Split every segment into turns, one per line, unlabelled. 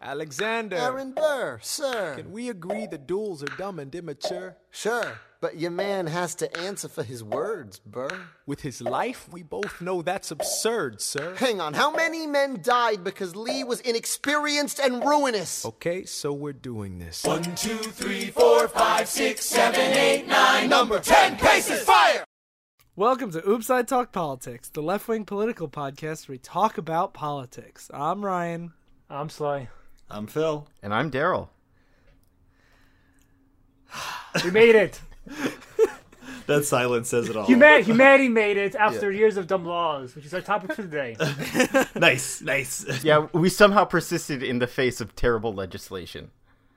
Alexander,
Aaron Burr, sir.
can we agree the duels are dumb and immature?
Sure, but your man has to answer for his words, Burr.
With his life, we both know that's absurd, sir.
Hang on, how many men died because Lee was inexperienced and ruinous?
Okay, so we're doing this.
One, two, three, four, five, six, seven, eight, nine. Number ten paces. Fire!
Welcome to Oops I Talk Politics, the left wing political podcast where we talk about politics. I'm Ryan.
I'm Sly.
I'm Phil.
And I'm Daryl.
We made it.
That silence says it all.
Human- humanity made it after years of dumb laws, which is our topic for today.
nice, nice.
Yeah, we somehow persisted in the face of terrible legislation.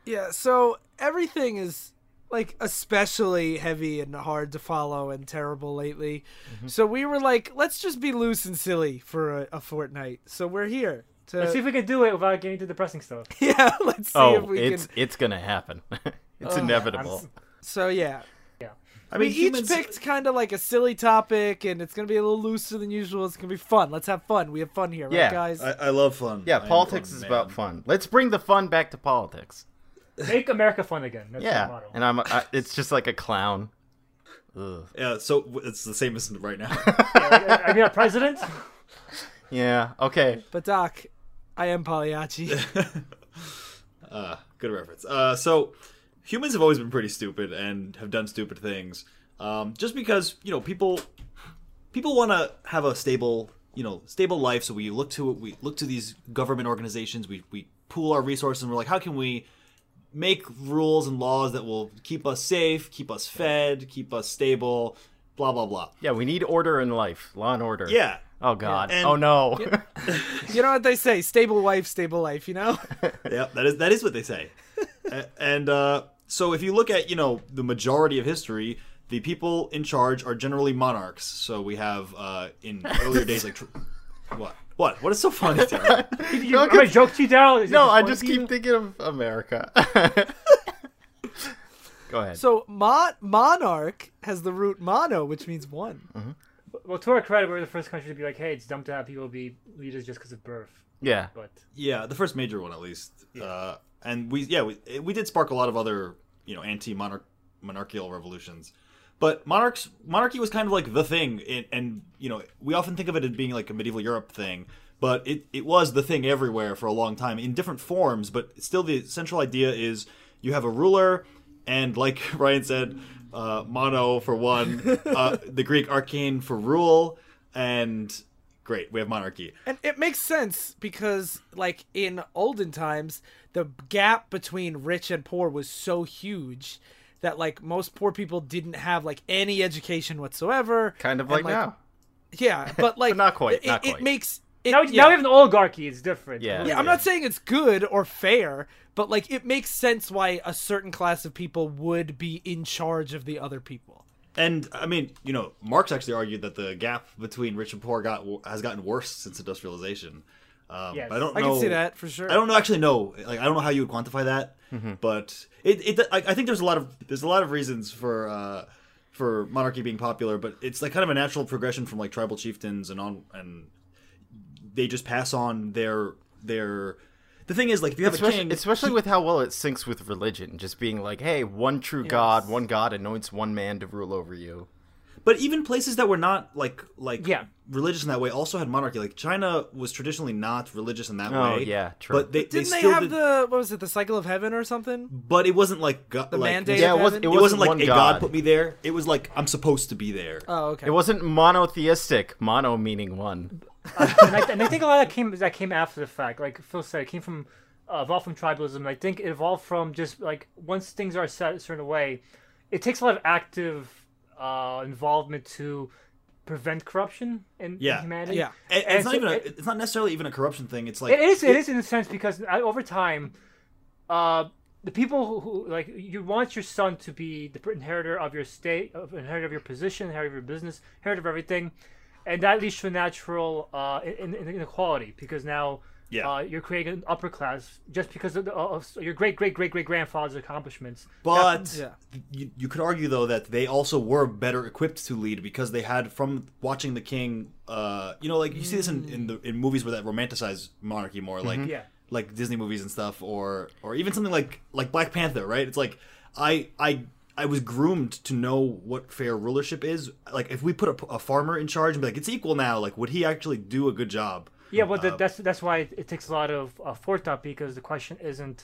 Yeah, so everything is like especially heavy and hard to follow and terrible lately. Mm-hmm. So we were like, let's just be loose and silly for a, a fortnight. So we're here to uh,
Let's see if we can do it without getting to depressing stuff.
yeah, let's see
oh,
if we
it's
can.
it's gonna happen. it's inevitable.
So yeah, yeah.
I
we
mean,
each
humans.
picked kind of like a silly topic, and it's gonna be a little looser than usual. It's gonna be fun. Let's have fun. We have fun here,
Yeah,
right, guys?
I, I love fun.
yeah,
I am
politics
fun,
is
man.
about fun. Let's bring the fun back to politics.
Make America fun again. That's our
Yeah,
motto.
and I'm I, it's just like a clown. Ugh.
Yeah, so w- it's the same as right now.
Yeah, I mean, our president.
Yeah. Okay.
but Doc, I am Pagliacci.
uh, good reference. Uh, so humans have always been pretty stupid and have done stupid things. Um, just because you know people people want to have a stable you know stable life, so we look to we look to these government organizations. We we pool our resources and we're like, how can we make rules and laws that will keep us safe, keep us fed, keep us stable, blah blah blah.
Yeah, we need order in life. Law and order.
Yeah.
Oh God.
And-
oh no.
you know what they say? Stable wife, stable life. You know.
yeah, that is that is what they say. And uh, so if you look at you know the majority of history, the people in charge are generally monarchs. So we have uh, in earlier days like tr- what what what is so funny? Tara?
You, I'm gonna joke to you down. Is
no, I just
to you?
keep thinking of America. Go ahead.
So mon- monarch has the root mono, which means one.
Well, to our credit, we're the first country to be like, "Hey, it's dumb to have people be leaders just because of birth."
yeah.
But
yeah, the first major one at least. Uh, and we yeah we we did spark a lot of other you know anti monarch monarchical revolutions. But monarchs monarchy was kind of like the thing, and, and you know we often think of it as being like a medieval Europe thing, but it, it was the thing everywhere for a long time in different forms. But still, the central idea is you have a ruler, and like Ryan said, uh, mono for one, uh, the Greek arcane for rule, and great we have monarchy.
And it makes sense because, like, in olden times, the gap between rich and poor was so huge that, like, most poor people didn't have, like, any education whatsoever.
Kind of
And,
like now.
Yeah, but, like,
not quite,
It,
not
it
quite.
makes. It,
now,
yeah.
now we have an oligarchy. It's different.
Yeah.
Yeah, I'm not saying it's good or fair, but like it makes sense why a certain class of people would be in charge of the other people.
And I mean, you know, Marx actually argued that the gap between rich and poor got has gotten worse since industrialization. Um,
Yes.
but I don't
I can see that for sure.
I don't actually know. Like, I don't know how you would quantify that. But it, it, I, I think there's a lot of there's a lot of reasons for uh, for monarchy being popular. But it's like kind of a natural progression from like tribal chieftains and on, and they just pass on their their. The thing is, like, if you have a
especially,
king,
especially with how well it syncs with religion, just being like, "Hey, one true God, one God anoints one man to rule over you."
But even places that were not like like
Yeah.
religious in that way also had monarchy. Like China was traditionally not religious in that
Oh,
way.
yeah, true.
But they,
Didn't they,
still
have
did,
the what was it, the cycle of heaven or something?
But it wasn't like God,
The
like,
mandate
Yeah,
of
it was-
heaven?
it
It
wasn't
wasn't like
one
a god.
God.
put me there. It was like I'm supposed to be there.
Oh, okay.
It wasn't monotheistic. Mono meaning one.
And, I, and I think a lot of that came that came after the fact. Like Phil said, it came from uh, evolved from tribalism. I think it evolved from just like once things are set a certain way, it takes a lot of active uh, involvement to prevent corruption in, in
Yeah.
humanity.
Yeah.
And,
And
it's not
so
even. A,
it-
it's not necessarily even a corruption thing. It's like
It is. It is in a sense because uh, over time, uh, the people who, who like you want your son to be the inheritor of your state, of inheritor of your position, inheritor of your business, inheritor of everything, and that leads to a natural uh, in, in, inequality because now.
Yeah.
Uh, you're creating an upper class just because of, the, of your great great great great grandfather's accomplishments.
But
Yeah.
you, you could argue though that they also were better equipped to lead because they had from watching the king. Uh, you know, like you see this in, in the in movies where that romanticize monarchy more. Like
Yeah.
like Disney movies and stuff, or or even something like like Black Panther, right? It's like I I I was groomed to know what fair rulership is. Like if we put a, a farmer in charge and be like it's equal now, like would he actually do a good job?
Yeah, but th- that's that's why it, it takes a lot of uh, forethought because the question isn't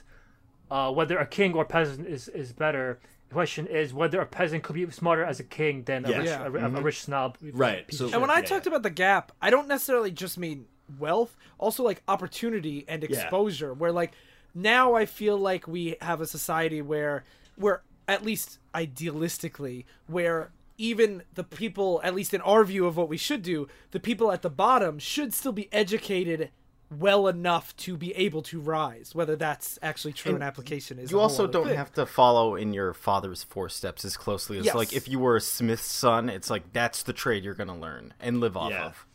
uh, whether a king or peasant is, is better. The question is whether a peasant could be smarter as a king than a,
Yeah.
rich,
Yeah.
a, a- a rich snob.
Right.
piece
So
of
And when I
Yeah,
talked about the gap, I don't necessarily just mean wealth, also like opportunity and exposure. Where like now I feel like we have a society where where at least idealistically, where even the people, at least in our view of what we should do, the people at the bottom should still be educated well enough to be able to rise. Whether that's actually true in application is
You
a
also don't
thing.
have to follow in your father's footsteps as closely as
Yes.
like if you were a smith's son. It's like that's the trade you're gonna learn and live off
Yeah.
of.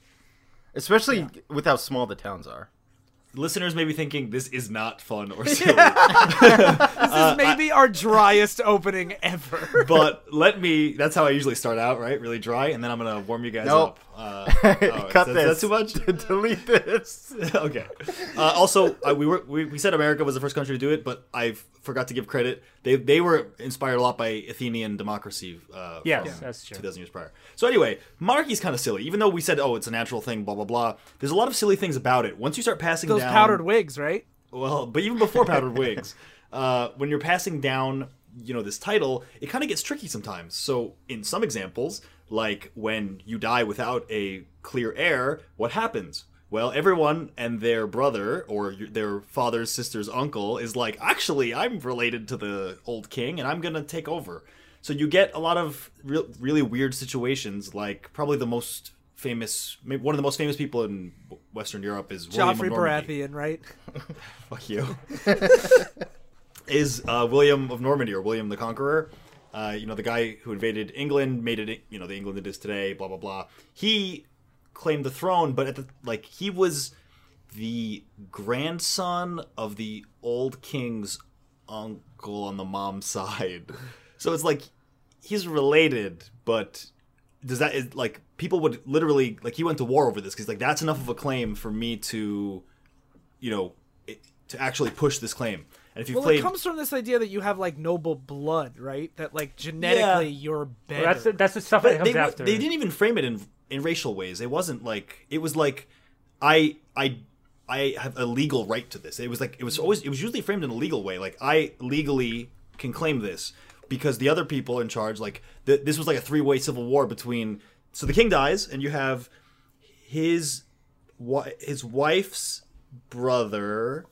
Especially with how small the towns are.
Listeners may be thinking this is not fun or silly,
This is maybe our driest opening ever.
but let me. That's how I usually start out, right? Really dry, and then I'm gonna warm you guys
Nope.
up. Uh, oh,
Cut
is that-
this.
is that too much?
Delete this.
okay. Uh, also, uh, we were we, we said America was the first country to do it, but I forgot to give credit. They they were inspired a lot by Athenian democracy. Uh,
Yes,
from
that's true.
Two thousand years prior. So anyway, monarchy's kind of silly. Even though we said, oh, it's a natural thing, blah blah blah. There's a lot of silly things about it. Once you start passing
Those
down
powdered wigs, right?
well, but even before powdered wigs, uh, when you're passing down, you know, this title, it kind of gets tricky sometimes. So, in some examples, like when you die without a clear heir, what happens? Well, everyone and their brother or their father's sister's uncle is like, actually, I'm related to the old king, and I'm gonna take over. So you get a lot of real, really weird situations. Like probably the most famous, maybe one of the most famous people in Western Europe is
Joffrey Baratheon, right?
fuck you, is uh, William of Normandy or William the Conqueror. Uh, you know, the guy who invaded England, made it, you know, the England it is today, blah, blah, blah. He claimed the throne, but at the, like, he was the grandson of the old king's uncle on the mom's side. So it's like, he's related, but does that, is, like, people would literally, like, he went to war over this because, like, that's enough of a claim for me to you know, it, to actually push this claim. And if you
Well,
played,
it comes from this idea that you have like noble blood, right? That like genetically you're better.
Well, that's the- that's the stuff that comes
they,
after.
they didn't even frame it in in racial ways. It wasn't like it was like I I I have a legal right to this. It was like it was always it was usually framed in a legal way. Like I legally can claim this because the other people in charge like th- this was like a three way civil war between. So the king dies, and you have his his wife's brother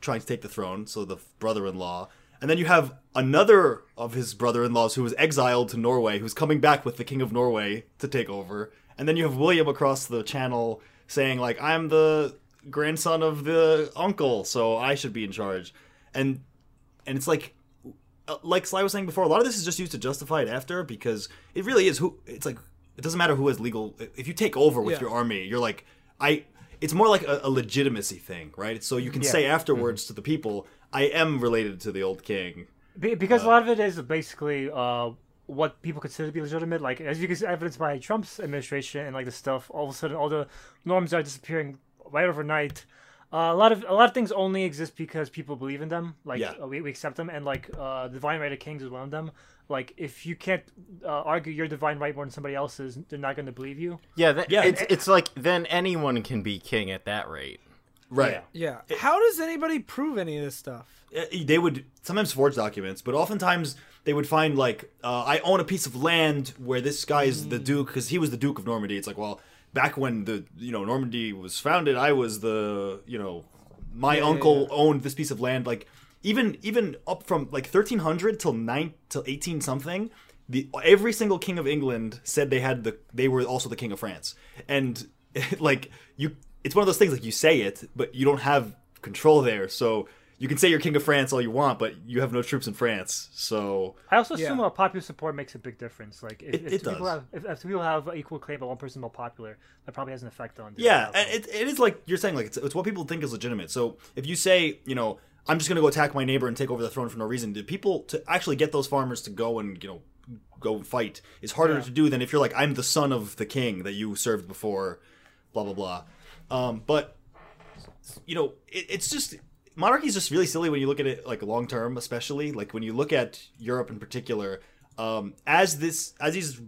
trying to take the throne, so the brother-in-law, and then you have another of his brother-in-laws who was exiled to Norway, who's coming back with the king of Norway to take over, and then you have William across the channel saying like, "I'm the grandson of the uncle, so I should be in charge," and and it's like uh, like Sly was saying before, a lot of this is just used to justify it after because it really is who it's like. It doesn't matter who has legal. If you take over with
Yeah.
your army, you're like I. It's more like a, a legitimacy thing, right? So you can
Yeah.
say afterwards to the people, "I am related to the old king."
Be- because a lot of it is basically uh, what people consider to be legitimate. Like as you can see, evidenced by Trump's administration and like the stuff. All of a sudden, all the norms are disappearing right overnight. Uh, a lot of a lot of things only exist because people believe in them. Like
Yeah.
uh, we, we accept them, and like uh, divine right of kings is one of them. Like if you can't uh, argue your divine right more than somebody else's, they're not going to believe you.
Yeah, that,
Yeah.
It's it's like then anyone can be king at that rate.
Right.
Yeah.
yeah. How does anybody prove any of this stuff?
Uh, They would sometimes forge documents, but oftentimes they would find like, uh, "I own a piece of land where this guy is the duke because he was the duke of Normandy." It's like, well, back when the you know Normandy was founded, I was the you know my uncle owned this piece of land. Like even even up from like 1300 till nine till 18 something. The, every single king of England said they had the they were also the king of France, and like you, it's one of those things like you say it, but you don't have control there. So you can say you're king of France all you want, but you have no troops in France. So
I also assume
Yeah.
uh, popular support makes a big difference. Like if,
It-
if
it
two people
does.
have if, if two people have equal claim, but one person more popular, that probably has an effect on. the
yeah, and it, it is like you're saying, like it's, it's what people think is legitimate. So if you say, you know, I'm just gonna go attack my neighbor and take over the throne for no reason, the people to actually get those farmers to go and you know go fight is harder to do than if you're like, I'm the son of the king that you served before, blah blah blah. Um, but you know, it, it's just monarchy is just really silly when you look at it like long term, especially like when you look at Europe in particular. Um, as this as these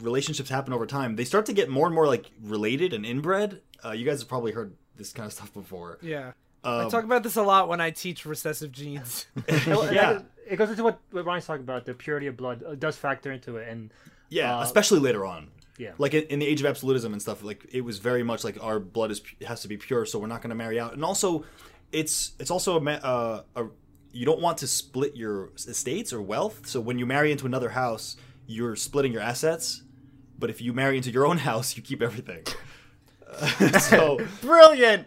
relationships happen over time, they start to get more and more like related and inbred. Uh, you guys have probably heard this kind of stuff before.
Yeah.
Um,
I talk about this a lot when I teach recessive genes.
Well,
Yeah.
it goes into what, what Ryan's talking about. The purity of blood does factor into it, and
Yeah,
Uh,
especially later on.
yeah.
Like in, in the age of absolutism and stuff, like it was very much like our blood is has to be pure, so we're not going to marry out. And also, it's it's also a, uh, a you don't want to split your estates or wealth. So when you marry into another house, you're splitting your assets. But if you marry into your own house, you keep everything. Uh, so
Brilliant.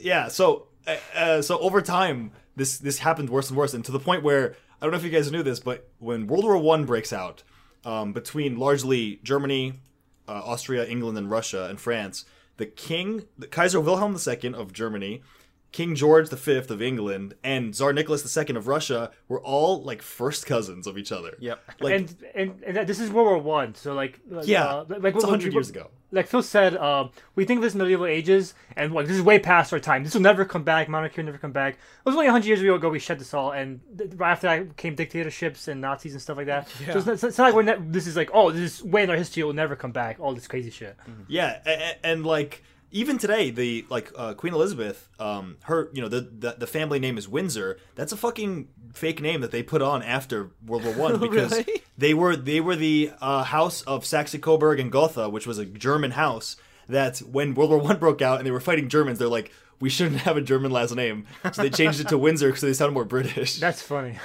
yeah so uh, uh, so over time this this happened worse and worse and to the point where i don't know if you guys knew this but when world war one breaks out um, between largely germany uh, austria england and russia and france the king the kaiser wilhelm ii of germany king george v of england and tsar nicholas ii of russia were all like first cousins of each other
Yep.
like
and and, and this is World War One. So like uh,
Yeah,
uh, like
it's 100 years ago.
Like Phil said, uh, we think of this medieval ages, and like this is way past our time. This will never come back. Monarchy will never come back. It was only 100 years ago we shed this all, and th- right after that came dictatorships and Nazis and stuff like that. So it's not, it's not like we're ne- this is like oh this is way in our history. It will never come back. All this crazy shit.
Yeah, and, and like even today, the like uh, Queen Elizabeth, um, her you know the, the the family name is Windsor. That's a fucking fake name that they put on after World War One because
Really?
they were they were the uh, house of Saxe Coburg and Gotha, which was a German house. That when World War One broke out and they were fighting Germans, they're like, we shouldn't have a German last name, so they changed it to Windsor because they sound more British.
That's funny.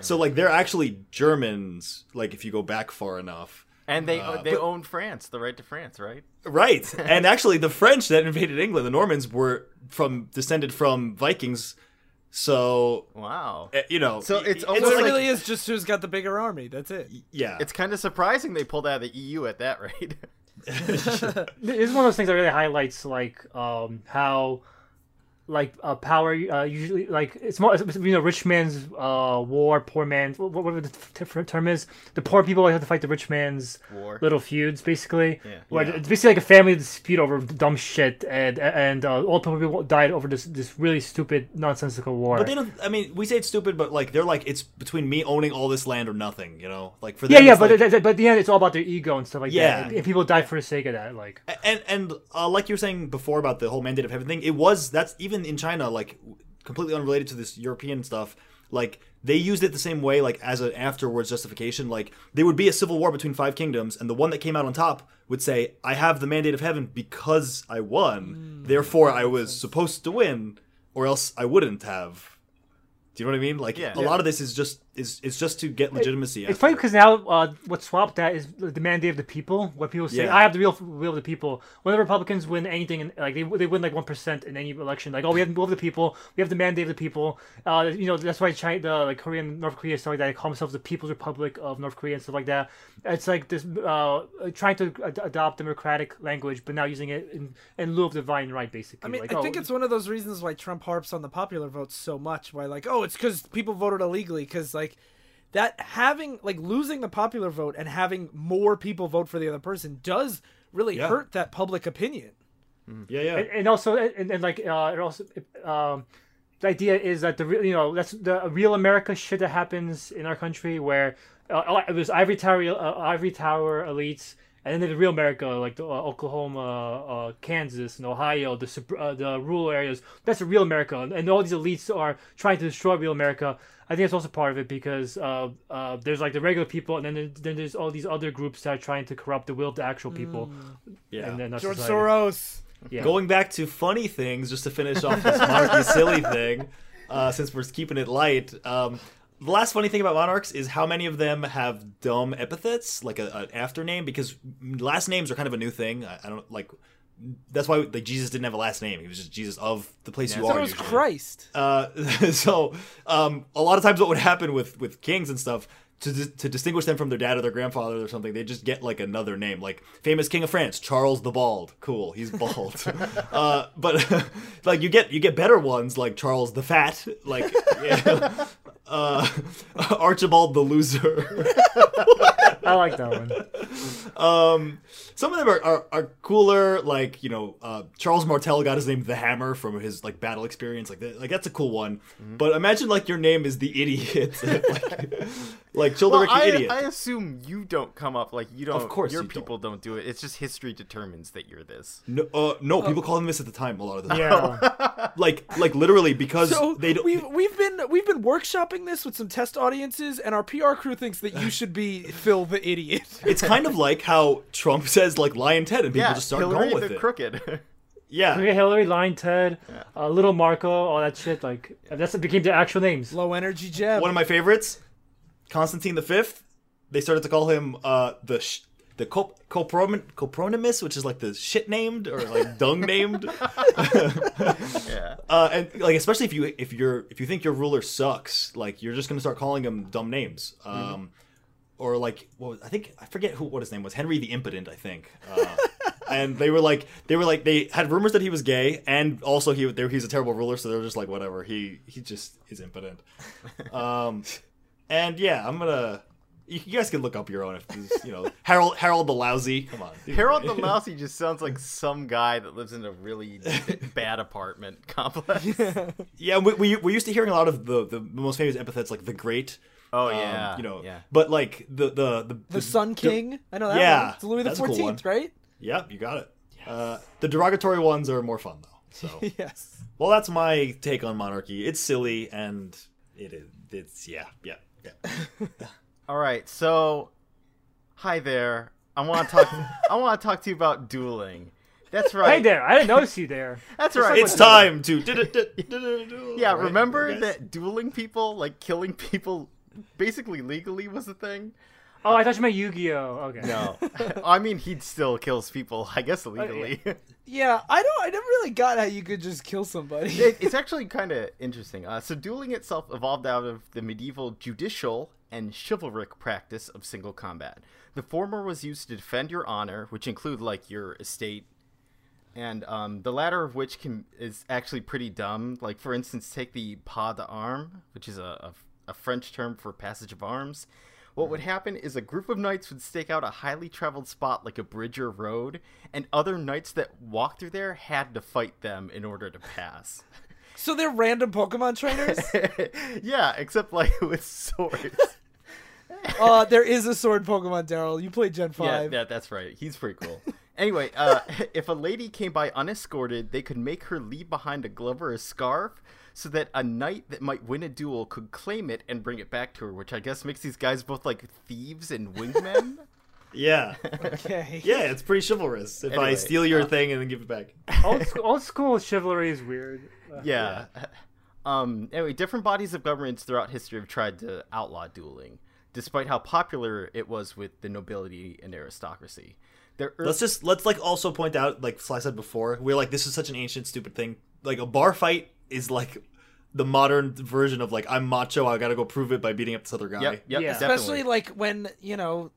so like they're actually Germans. Like if you go back far enough.
And they they own France, the right to France, right?
Right. and actually the French that invaded England, the Normans were from descended from Vikings. So,
Wow.
eh, you know,
So it's
it-
almost
so it
like-
really is just who's got the bigger army. That's it.
yeah.
It's kind of surprising they pulled out of the EU at that rate.
This is one of those things that really highlights like um, how like uh, power uh, usually like it's more you know rich man's uh, war, poor man's whatever the t- t- term is. The poor people have to fight the rich man's
War.
little feuds, basically.
Yeah.
Where
Yeah.
it's basically like a family dispute over dumb shit, and and uh, all poor people died over this this really stupid nonsensical war.
but they don't I mean, we say it's stupid, but like they're like it's between me owning all this land or nothing, you know? Like for them
yeah, yeah, but
like-
but at the end, it's all about their ego and stuff like
Yeah.
that. And, and people die for the sake of that. Like,
and and uh, like you were saying before about the whole mandate of heaven thing, it was that's even in China, like completely unrelated to this European stuff. Like they used it the same way, like as an afterwards justification. Like there would be a civil war between five kingdoms, and the one that came out on top would say, "I have the mandate of heaven because I won. Therefore, I was supposed to win, or else I wouldn't have." Do you know what I mean? Like
Yeah.
a lot of this is just is it's just to get legitimacy.
It's funny because now uh, what swapped that is the mandate of the people. What people say,
Yeah.
"I have the real will of the people." When the Republicans win anything, in, like they, they win like one percent in any election, like oh we have the will of the people, we have the mandate of the people. Uh, you know that's why China, the, like Korean North Korea stuff like that. They call themselves the People's Republic of North Korea and stuff like that. It's like this uh, trying to ad- adopt democratic language, but now using it in, in lieu of divine right, basically.
I mean,
like,
I
oh,
think it's one of those reasons why Trump harps on the popular vote so much. Why, like, oh, it's because people voted illegally. Because, like, that having, like, losing the popular vote and having more people vote for the other person does really
Yeah.
hurt that public opinion.
yeah, yeah.
and, and also and, and like uh it also um the idea is that the real you know that's the real america shit that happens in our country where uh, it was ivory tower uh, ivory tower elites and then the real America, like the, uh, Oklahoma, uh, Kansas, and Ohio, the uh, the rural areas. That's the real America, and, and all these elites are trying to destroy real America. I think that's also part of it because uh, uh, there's like the regular people, and then there- then there's all these other groups that are trying to corrupt the will of the actual people.
yeah.
And then
George
society.
Soros.
Yeah.
Going back to funny things, just to finish off this monarchy silly thing, uh, since we're keeping it light. Um, the last funny thing about monarchs is how many of them have dumb epithets, like a, an after name, because last names are kind of a new thing. I, I don't like. That's why like Jesus didn't have a last name; he was just Jesus of the place you
So
are.
it was
usually.
Christ.
Uh, so um, a lot of times, what would happen with with kings and stuff to to distinguish them from their dad or their grandfather or something, they just get like another name, like famous king of France, Charles the Bald. Cool, he's bald. uh, but like you get you get better ones like Charles the Fat, like yeah, uh, Archibald the Loser.
I like that one.
um, some of them are, are, are cooler. Like you know, uh, Charles Martel got his name the Hammer from his like battle experience. Like that, like that's a cool one.
Mm-hmm.
But imagine like your name is the idiot, like, like
Well,
Childeric
I,
the idiot.
I assume you don't come up like you don't.
Of course
your
you don't.
people don't. do it. It's just history determines that you're this.
no, uh, no, people call him this at the time. A lot of the time,
Yeah.
like like literally because
So
they don't.
we've we've been we've been workshopping this with some test audiences, and our PR crew thinks that you should be Phil the idiot.
It's kind of like how Trump says like Lyin' Ted, and people
Yeah,
just start
Hillary
going with
the
it.
crooked.
Yeah,
Hillary, Lyin' Ted, uh, Little Marco, all that shit. Like that's what became their actual names.
Low energy Jeb.
one of my favorites, Constantine the Fifth. They started to call him uh, the sh- the cop- copron- copronymus, which is like the shit named or like dung named.
yeah.
Uh, and like especially if you if you're if you think your ruler sucks, like you're just gonna start calling him dumb names. Um, or like what was, I think I forget who what his name was Henry the Impotent I think. Uh, and they were like they were like they had rumors that he was gay and also he they, he's a terrible ruler, so they were just like whatever he he just is impotent. Um, and yeah, I'm gonna. You, you guys can look up your own if this, you know Harold Harold the Lousy. Come on,
Harold the Lousy just sounds like some guy that lives in a really bad apartment complex.
Yeah, we, we we used to hearing a lot of the the most famous epithets like the Great.
Oh
um,
yeah,
you know.
yeah.
But like the the the,
the Sun King. I know that
Yeah,
one. It's Louis the
that's a cool
Fourteenth, right?
Yep, you got it. Uh, the derogatory ones are more fun though. So,
yes.
well, that's my take on monarchy. It's silly and it is. It's yeah, yeah, yeah.
All right, so hi there. I want to talk. I want to talk to you about dueling. That's right.
Hey there, I didn't notice you there.
That's right.
It's time to.
Yeah,
Right,
remember that dueling people, like killing people, basically legally was a thing.
Oh, I thought you meant Yu-Gi-Oh. Okay.
No, I mean he still kills people, I guess legally.
Yeah, I don't. I never really got how you could just kill somebody.
it, it's actually kind of interesting. Uh, so, dueling itself evolved out of the medieval judicial and chivalric practice of single combat. The former was used to defend your honor, which include like your estate, and um, the latter of which can is actually pretty dumb. Like, for instance, take the pas d'armes, which is a, a, a French term for passage of arms. What would happen is a group of knights would stake out a highly traveled spot like a bridge or road, and other knights that walked through there had to fight them in order to pass.
so they're random Pokemon trainers.
yeah, except like with swords.
uh, there is a sword Pokemon, Daryl. You played Gen
yeah,
Five.
that, that's right. He's pretty cool. Anyway, uh, if a lady came by unescorted, they could make her leave behind a glove or a scarf so that a knight that might win a duel could claim it and bring it back to her, which I guess makes these guys both like thieves and wingmen.
Yeah,
Okay.
yeah, it's pretty chivalrous. If I steal your
uh,
thing and then give it back.
Old, school, old school chivalry is weird. Uh,
yeah. Um, anyway, different bodies of governments throughout history have tried to outlaw dueling, despite how popular it was with the nobility and aristocracy. Their ear-
Let's just let's like also point out, like Sly said before, we're like this is such an ancient stupid thing. Like a bar fight is like the modern version of like I'm macho, I gotta go prove it by beating up this other guy.
Yep, yep,
Yeah.
definitely.
Especially like when you know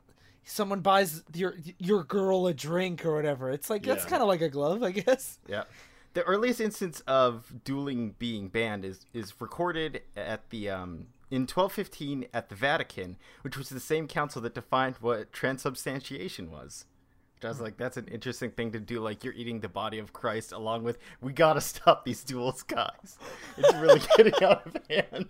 someone buys your your girl a drink or whatever. It's like that's
Yeah.
kind of like a glove, I guess.
Yeah. The earliest instance of dueling being banned is, is recorded at the um, in 1215 at the Vatican, which was the same council that defined what transubstantiation was. Which I was like, that's an interesting thing to do. Like you're eating the body of Christ, along with we gotta stop these duels, guys. It's really getting out of hand.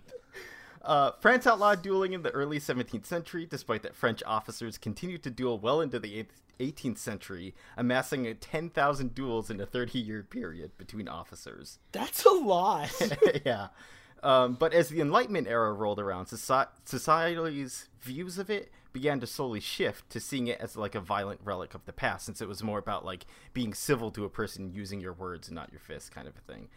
Uh, France outlawed dueling in the early 17th century, despite that French officers continued to duel well into the 18th century, amassing 10,000 duels in a 30 year period between officers.
That's a lot.
yeah. Um, but as the Enlightenment era rolled around, soci- society's views of it began to slowly shift to seeing it as like a violent relic of the past, since it was more about like being civil to a person using your words and not your fists, kind of a thing.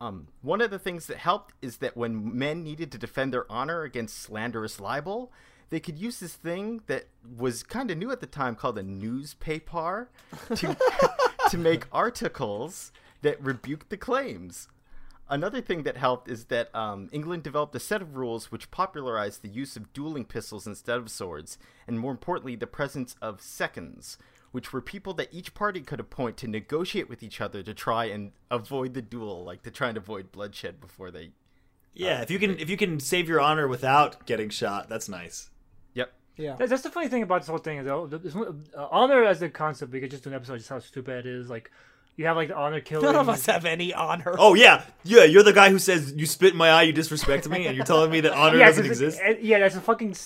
Um, one of the things that helped is that when men needed to defend their honor against slanderous libel, they could use this thing that was kind of new at the time called a newspaper to to make articles that rebuked the claims. Another thing that helped is that um, England developed a set of rules which popularized the use of dueling pistols instead of swords, and more importantly, the presence of seconds, which were people that each party could appoint to negotiate with each other to try and avoid the duel, like to try and avoid bloodshed before they.
Yeah, if you can if you can save your honor without getting shot, that's nice.
Yep.
Yeah.
That- That's the funny thing about this whole thing, though. There's Uh, honor as a concept, we could just do an episode just how stupid it is. Like, you have like the honor killing.
None of us have any honor.
Oh yeah, yeah. You're the guy who says you spit in my eye, you disrespect me, and you're telling me that honor
yeah,
doesn't exist.
uh, yeah, that's a fucking.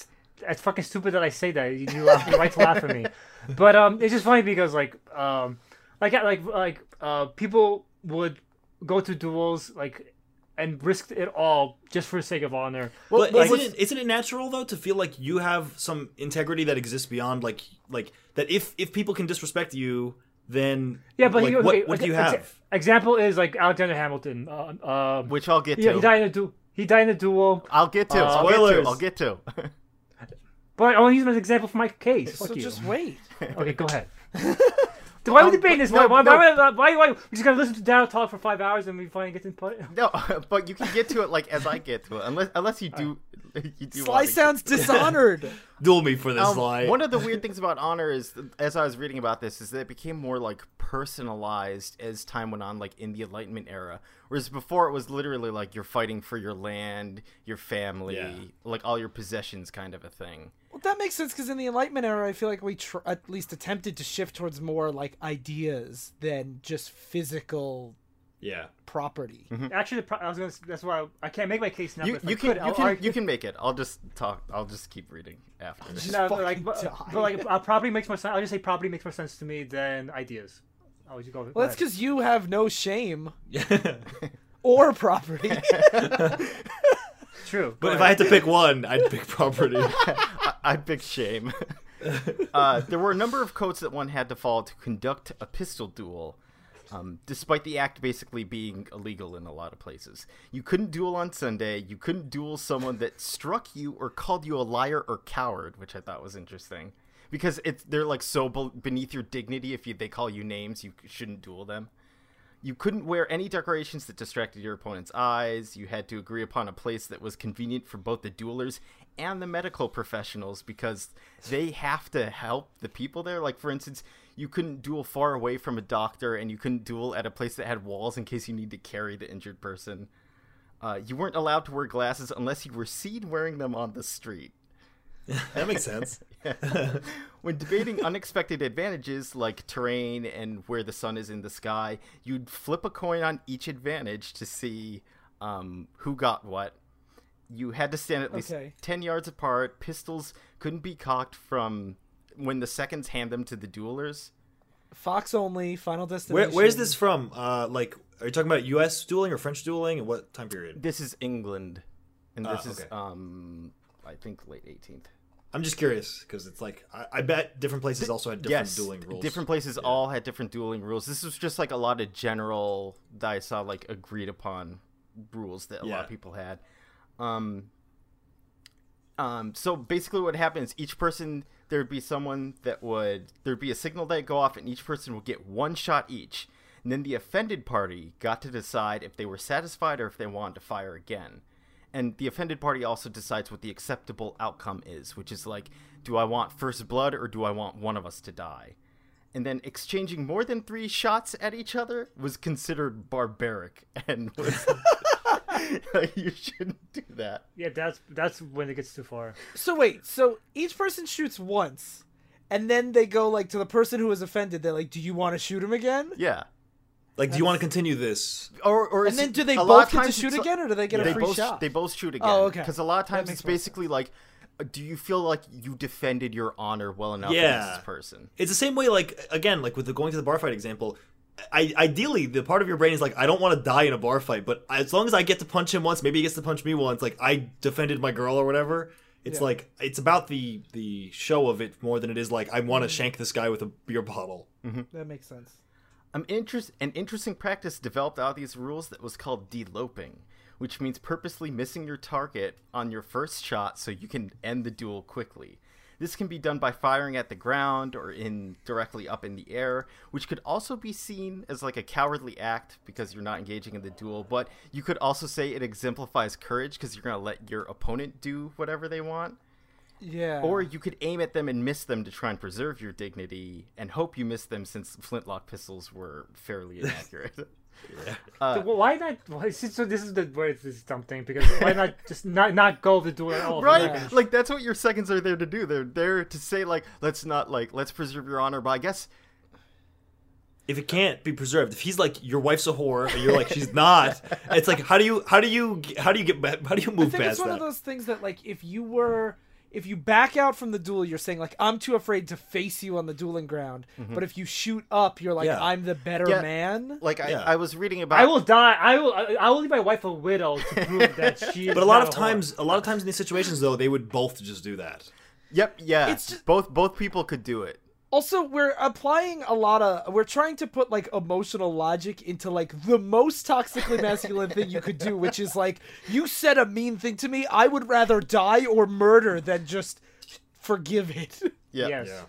That's fucking stupid that I say that. You, you, laugh, you like to laugh at me, but um, it's just funny because like um, like like like uh, people would go to duels like and risk it all just for the sake of honor.
But
like-
isn't it isn't it natural though to feel like you have some integrity that exists beyond like like that if if people can disrespect you, then
Yeah, but
like,
he,
what
okay,
what do you
ex-
have?
Example is like Alexander Hamilton. Uh, uh,
Which I'll get
yeah,
to.
he died in a du- He died in a duel.
I'll get to.
Uh,
I'll get to.
spoilers.
I'll get to.
But I want to use him as an example for my case. Fuck
so
you.
just wait.
Okay, go ahead. why are we debating this?
no,
why, why,
no.
why, why, why, we just gonna listen to Dad talk for five hours and we finally get to put it.
no, but you can get to it like as I get to it, unless unless you do. You do
Sly sounds dishonored.
Duel me for this
Um,
lie.
One of the weird things about honor is, as I was reading about this, is that it became more like personalized as time went on, like in the Enlightenment era. Whereas before, it was literally like you're fighting for your land, your family,
Yeah.
like all your possessions, kind of a thing.
Well, that makes sense because in the Enlightenment era, I feel like we tr- at least attempted to shift towards more like ideas than just physical
yeah.
property.
Actually, the pro- I was gonna. That's why I, I can't make my case now.
You,
but
you
could,
can
I'll
you can
argue-
you can make it. I'll just talk. I'll just keep reading after.
No, but like, but, but like, uh, property makes more sense. I'll just say property makes more sense to me than ideas. Oh, you go.
Well, that's because you have no shame or property.
true.
But if I had to pick one, I'd pick property.
I, I pick shame. uh, there were a number of codes that one had to follow to conduct a pistol duel, um, despite the act basically being illegal in a lot of places. You couldn't duel on Sunday. You couldn't duel someone that struck you or called you a liar or coward, which I thought was interesting. Because it's they're like so beneath your dignity. If you, they call you names, you shouldn't duel them. You couldn't wear any decorations that distracted your opponent's eyes. You had to agree upon a place that was convenient for both the duelers and the medical professionals because they have to help the people there. Like, for instance, you couldn't duel far away from a doctor and you couldn't duel at a place that had walls in case you need to carry the injured person. Uh, you weren't allowed to wear glasses unless you were seen wearing them on the street.
that makes sense.
when debating unexpected advantages like terrain and where the sun is in the sky, you'd flip a coin on each advantage to see um, who got what. You had to stand at least
Okay.
10 yards apart. Pistols couldn't be cocked from when the seconds hand them to the duelers.
Fox only, Final
Where,
Destination.
where's this from? Uh, like, are you talking about U.S. dueling or French dueling? And what time period?
This is England. And this
Ah,
is, um, I think, late 18th.
I'm just curious because it's like I, I bet different places also had different
yes,
dueling rules.
Different places all had different dueling rules. This was just like a lot of general that I saw like agreed upon rules that a lot of people had. Um, um, so basically, what happens? Each person there'd be someone that would there'd be a signal that go off, and each person would get one shot each. And then the offended party got to decide if they were satisfied or if they wanted to fire again. And the offended party also decides what the acceptable outcome is, which is like, do I want first blood or do I want one of us to die? And then exchanging more than three shots at each other was considered barbaric and was like, you shouldn't do that.
Yeah, that's that's when it gets too far.
So wait, so each person shoots once, and then they go like to the person who was offended. They're like, "Do you want to shoot him again?"
Yeah.
like, do you want to continue this?
Or, or
And then do they both get to shoot again, or do they get
they
a free
both
shot?
they both shoot again.
Oh, okay.
Because a lot of times it's
more
basically like, uh, do you feel like you defended your honor well enough
Yeah.
against this person?
It's the same way. Like again, like with the going to the bar fight example. I, ideally, the part of your brain is like, I don't want to die in a bar fight, but as long as I get to punch him once, maybe he gets to punch me once. Like I defended my girl or whatever. It's
Yeah.
like it's about the the show of it more than it is like I want to shank this guy with a beer bottle.
That makes sense.
Um, interest, an interesting practice developed out of these rules that was called deloping, which means purposely missing your target on your first shot so you can end the duel quickly. This can be done by firing at the ground or in directly up in the air, which could also be seen as like a cowardly act because you're not engaging in the duel. But you could also say it exemplifies courage because you're gonna let your opponent do whatever they want.
Yeah.
Or you could aim at them and miss them to try and preserve your dignity and hope you miss them since flintlock pistols were fairly inaccurate.
So uh, why not? Why, so this is the where it's this dumb thing because why not just not not go the duel at all?
Right,
Yeah.
like that's what your seconds are there to do. They're there to say like, let's not like, let's preserve your honor. But I guess
if it can't be preserved, if he's like your wife's a whore and you're like she's not, it's like how do you how do you how do you get ba- how do you
I
move
think it's one
that?
of those things that like if you were if you back out from the duel, you're saying like I'm too afraid to face you on the dueling ground. Mm-hmm. But if you shoot up, you're like
Yeah.
I'm the better
Yeah.
man.
like I,
Yeah.
I was reading about.
I will die. I will. I, I will leave my wife a widow to prove that she. Is
But a lot
not
of
whore.
times, a lot of times in these situations though, they would both just do that.
Yep, yeah.
It's just-
both both people could do it.
Also, we're applying a lot of we're trying to put like emotional logic into like the most toxically masculine thing you could do, which is like you said a mean thing to me, I would rather die or murder than just forgive it.
Yeah.
Yes.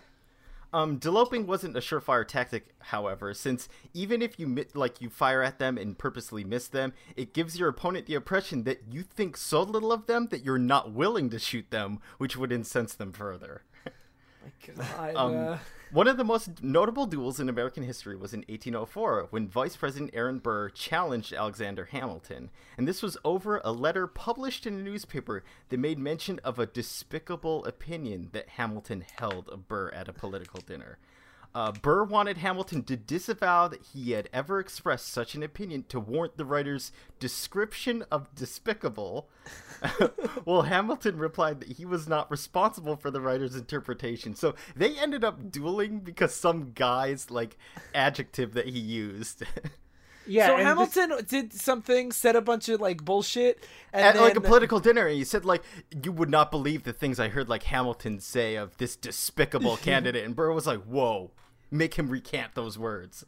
Um, deloping wasn't a surefire tactic, however, since even if you mi- like you fire at them and purposely miss them, it gives your opponent the impression that you think so little of them that you're not willing to shoot them, which would incense them further.
God,
Um,
uh,
One of the most notable duels in American history was in 1804 when Vice President Aaron Burr challenged Alexander Hamilton. And this was over a letter published in a newspaper that made mention of a despicable opinion that Hamilton held of Burr at a political dinner. Uh, Burr wanted Hamilton to disavow that he had ever expressed such an opinion to warrant the writer's description of despicable. well, Hamilton replied that he was not responsible for the writer's interpretation. So they ended up dueling because some guy's like adjective that he used.
Yeah.
so
and this-
Hamilton did something, said a bunch of like bullshit, and
At
then,
like a political dinner, and he said like, "You would not believe the things I heard like Hamilton say of this despicable candidate." And Burr was like, "Whoa, make him recant those words."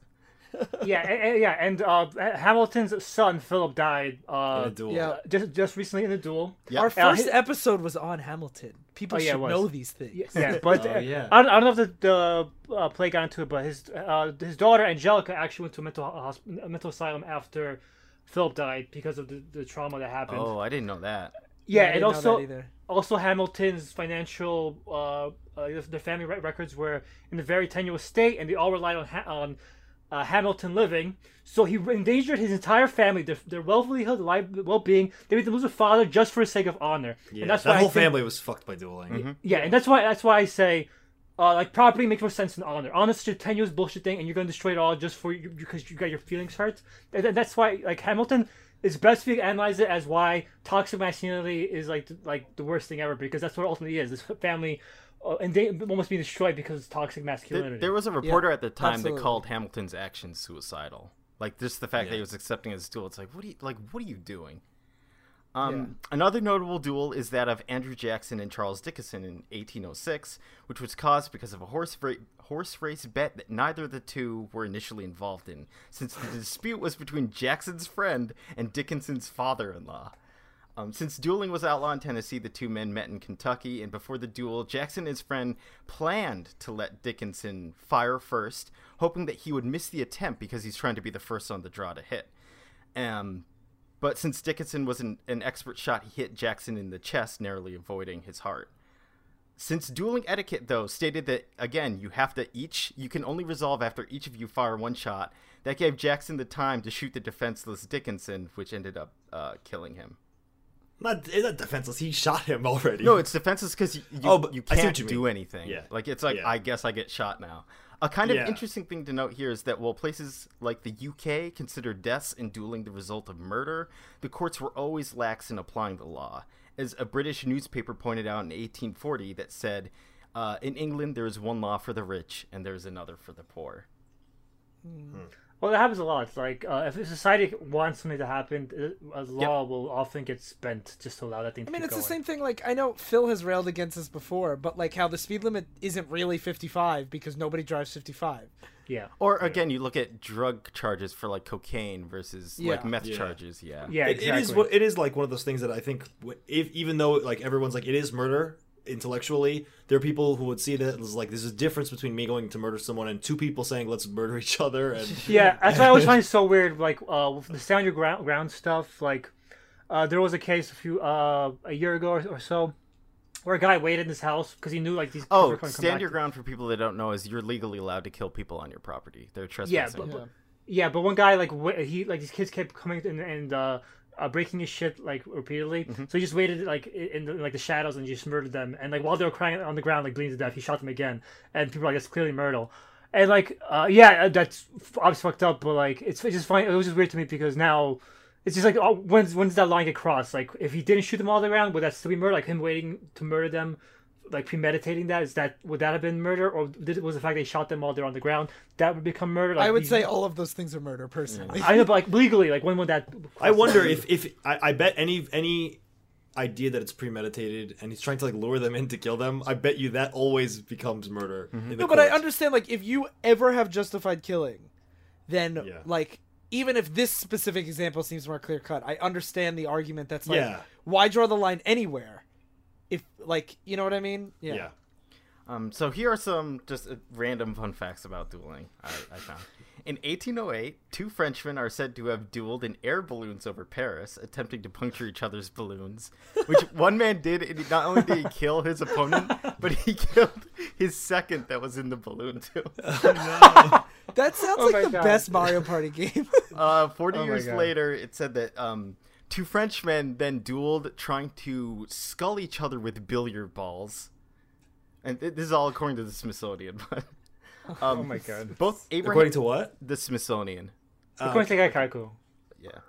yeah, and, and- yeah, and uh, Hamilton's son Philip died uh,
In a duel.
Yeah.
just just recently in a duel.
Yeah.
Our
Uh,
first
his-
episode was on Hamilton. People
Oh, yeah,
should know these things.
Yeah, yeah, but
Oh,
uh,
yeah.
I, don't, I don't know if the, the uh, play got into it, but his uh, his daughter Angelica actually went to a mental hosp- a mental asylum after Philip died because of the, the trauma that happened.
Oh, I didn't know that.
Yeah,
I
and also also Hamilton's financial uh, uh their family records were in a very tenuous state, and they all relied on ha- on uh, Hamilton living. So he endangered his entire family, their, their livelihood, life, well-being. They made them lose a father just for the sake of honor.
Yeah,
and that's
that
why I
whole
think-
family was fucked by dueling.
Yeah, and that's why that's why I say, uh, like property makes more sense than honor. Honor is such a tenuous bullshit thing, and you're gonna destroy it all just for you because you got your feelings hurt. And and that's why like Hamilton is best if you analyze it as why toxic masculinity is like like the worst thing ever because that's what it ultimately is. This family. Uh, and they almost being destroyed because of toxic masculinity.
There, there was a reporter at the time
absolutely.
that called Hamilton's actions suicidal. Like just the fact that he was accepting his duel. It's like, what are you like? What are you doing? Um, Another notable duel is that of Andrew Jackson and Charles Dickinson in 1806, which was caused because of a horse ra- horse race bet that neither of the two were initially involved in, since the dispute was between Jackson's friend and Dickinson's father-in-law. Um, since dueling was outlawed in Tennessee, the two men met in Kentucky, and before the duel, Jackson and his friend planned to let Dickinson fire first, hoping that he would miss the attempt because he's trying to be the first on the draw to hit. Um, but since Dickinson was an, an expert shot, he hit Jackson in the chest, narrowly avoiding his heart. Since dueling etiquette, though, stated that, again, you have to each, you can only resolve after each of you fire one shot, that gave Jackson the time to shoot the defenseless Dickinson, which ended up uh, killing him.
Not, it's not defenseless. He shot him already.
No, it's defenseless because you, you,
Oh,
you can't
you
do anything.
Yeah.
Like, it's like,
Yeah.
I guess I get shot now. A kind of
Yeah.
interesting thing to note here is that while places like the UK consider deaths in dueling the result of murder, the courts were always lax in applying the law. As a British newspaper pointed out in 1840, that said, uh, in England there is one law for the rich and there is another for the poor.
Well, that happens a lot. Like uh, if a society wants something to happen, uh, a law will often get spent just to allow that thing. To
I mean,
keep
it's
going.
the same thing. Like I know Phil has railed against this before, but like how the speed limit isn't really 55 because nobody drives 55.
Yeah.
Or again, you look at drug charges for like cocaine versus like meth
Yeah.
charges. Yeah.
Yeah.
It- it is
exactly.
what it is like one of those things that I think if even though like everyone's like it is murder intellectually, there are people who would see that as like there's a difference between me going to murder someone and two people saying let's murder each other and
Yeah, that's why I always find it so weird. Like uh, with the stand your ground, ground stuff. Like uh, there was a case a few uh, a year ago or, or so where a guy waited in his house because he knew like these. people were
Oh, stand
back
your
to-
ground for people that don't know is you're legally allowed to kill people on your property. They're
Yeah,
trespassing.
but, but, Yeah, but one guy like wa- he like these kids kept coming in and uh, uh breaking his shit like repeatedly.
Mm-hmm.
So he just waited like in the, like the shadows and just murdered them. And like while they were crying on the ground like bleeding to death, he shot them again. And people are like, "That's clearly Myrtle." And like, uh, yeah, uh, that's obviously fucked up. But like, it's, it's just funny. It was just weird to me because now. It's just like oh, when's when's that line get crossed? Like if he didn't shoot them all the way around, would that still be murder? Like him waiting to murder them, like premeditating that? Is that would that have been murder, or did, was the fact they shot them while they're on the ground that would become murder? Like,
I would
he-
say all of those things are murder, personally.
I know, but like legally, like when would that?
I wonder if if I, I bet any any idea that it's premeditated and he's trying to like lure them in to kill them. I bet you that always becomes murder. Mm-hmm. in the
No, but I understand like if you ever have justified killing, then
Yeah.
like even if this specific example seems more clear cut, I understand the argument that's like
Yeah.
why draw the line anywhere? If like you know what I mean?
Yeah.
Um, so here are some just uh, random fun facts about dueling I, I found. In 1808, two Frenchmen are said to have dueled in air balloons over Paris, attempting to puncture each other's balloons. Which one man did, and not only did he kill his opponent, but he killed his second that was in the balloon too.
That sounds
Oh
like the
God.
best Mario Party game.
Uh, 40
Oh
years later, it said that um, two Frenchmen then dueled trying to skull each other with billiard balls. And th- this is all according to the Smithsonian. But, um,
Oh my god!
both Abraham,
According to what?
the Smithsonian.
According to Kaikaiku.
Yeah.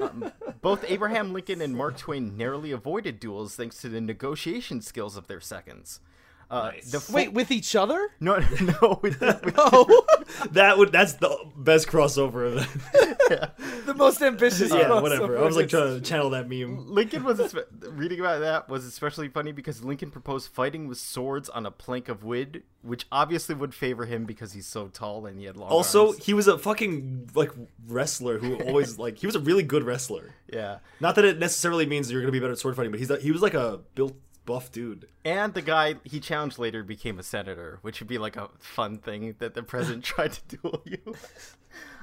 Um, both Abraham Lincoln and Mark Twain narrowly avoided duels thanks to the negotiation skills of their seconds. Uh, the fo-
Wait, with each other?
no, no, with, with-
Oh,
That would that's the best crossover of that.
the most ambitious.
yeah,
crossover.
whatever. I was like trying to channel that meme.
Lincoln was espe- reading about that was especially funny because Lincoln proposed fighting with swords on a plank of wood, which obviously would favor him because he's so tall and he had long
Also,
arms.
he was a fucking like wrestler who always like he was a really good wrestler.
yeah.
Not that it necessarily means you're gonna be better at sword fighting, but he's a, he was like a built buff dude.
And the guy he challenged later became a senator, which would be like a fun thing that the president tried to duel you.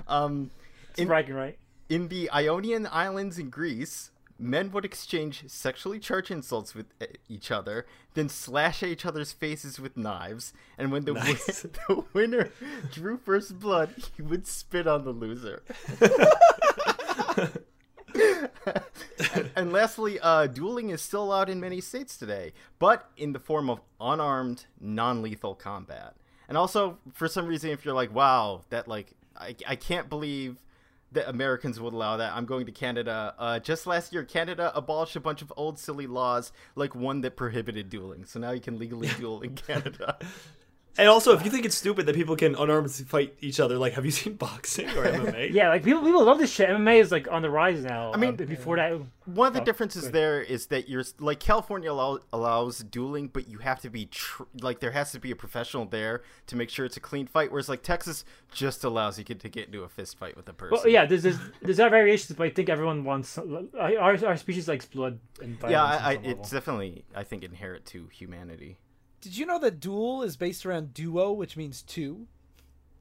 Um,
It's bragging, right?
in the Ionian Islands in Greece, men would exchange sexually charged insults with uh, each other, then slash at each other's faces with knives. And when the, win- the winner drew first blood, he would spit on the loser. And, and lastly, uh, dueling is still allowed in many states today, but in the form of unarmed, non-lethal combat. And also, for some reason, if you're like, "Wow, that like, I, I can't believe that Americans would allow that," I'm going to Canada. Uh, just last year, Canada abolished a bunch of old silly laws, like one that prohibited dueling. So now you can legally duel in Canada.
And also, if you think it's stupid that people can unarmed fight each other, like have you seen boxing or MMA?
Yeah, like people people love this shit. MMA is like on the rise now. I
mean-
mean, before that,
One of the
Oh,
differences there is that you're like California allow, allows dueling, but you have to be tr- like there has to be a professional there to make sure it's a clean fight. Whereas like Texas just allows you to get into a fist fight with a person.
well, yeah, there's there's there's that variations, but I think everyone wants our our species likes blood and violence.
yeah, I, I, it's
level.
definitely I think inherent to humanity.
Did you know that duel is based around duo, which means two?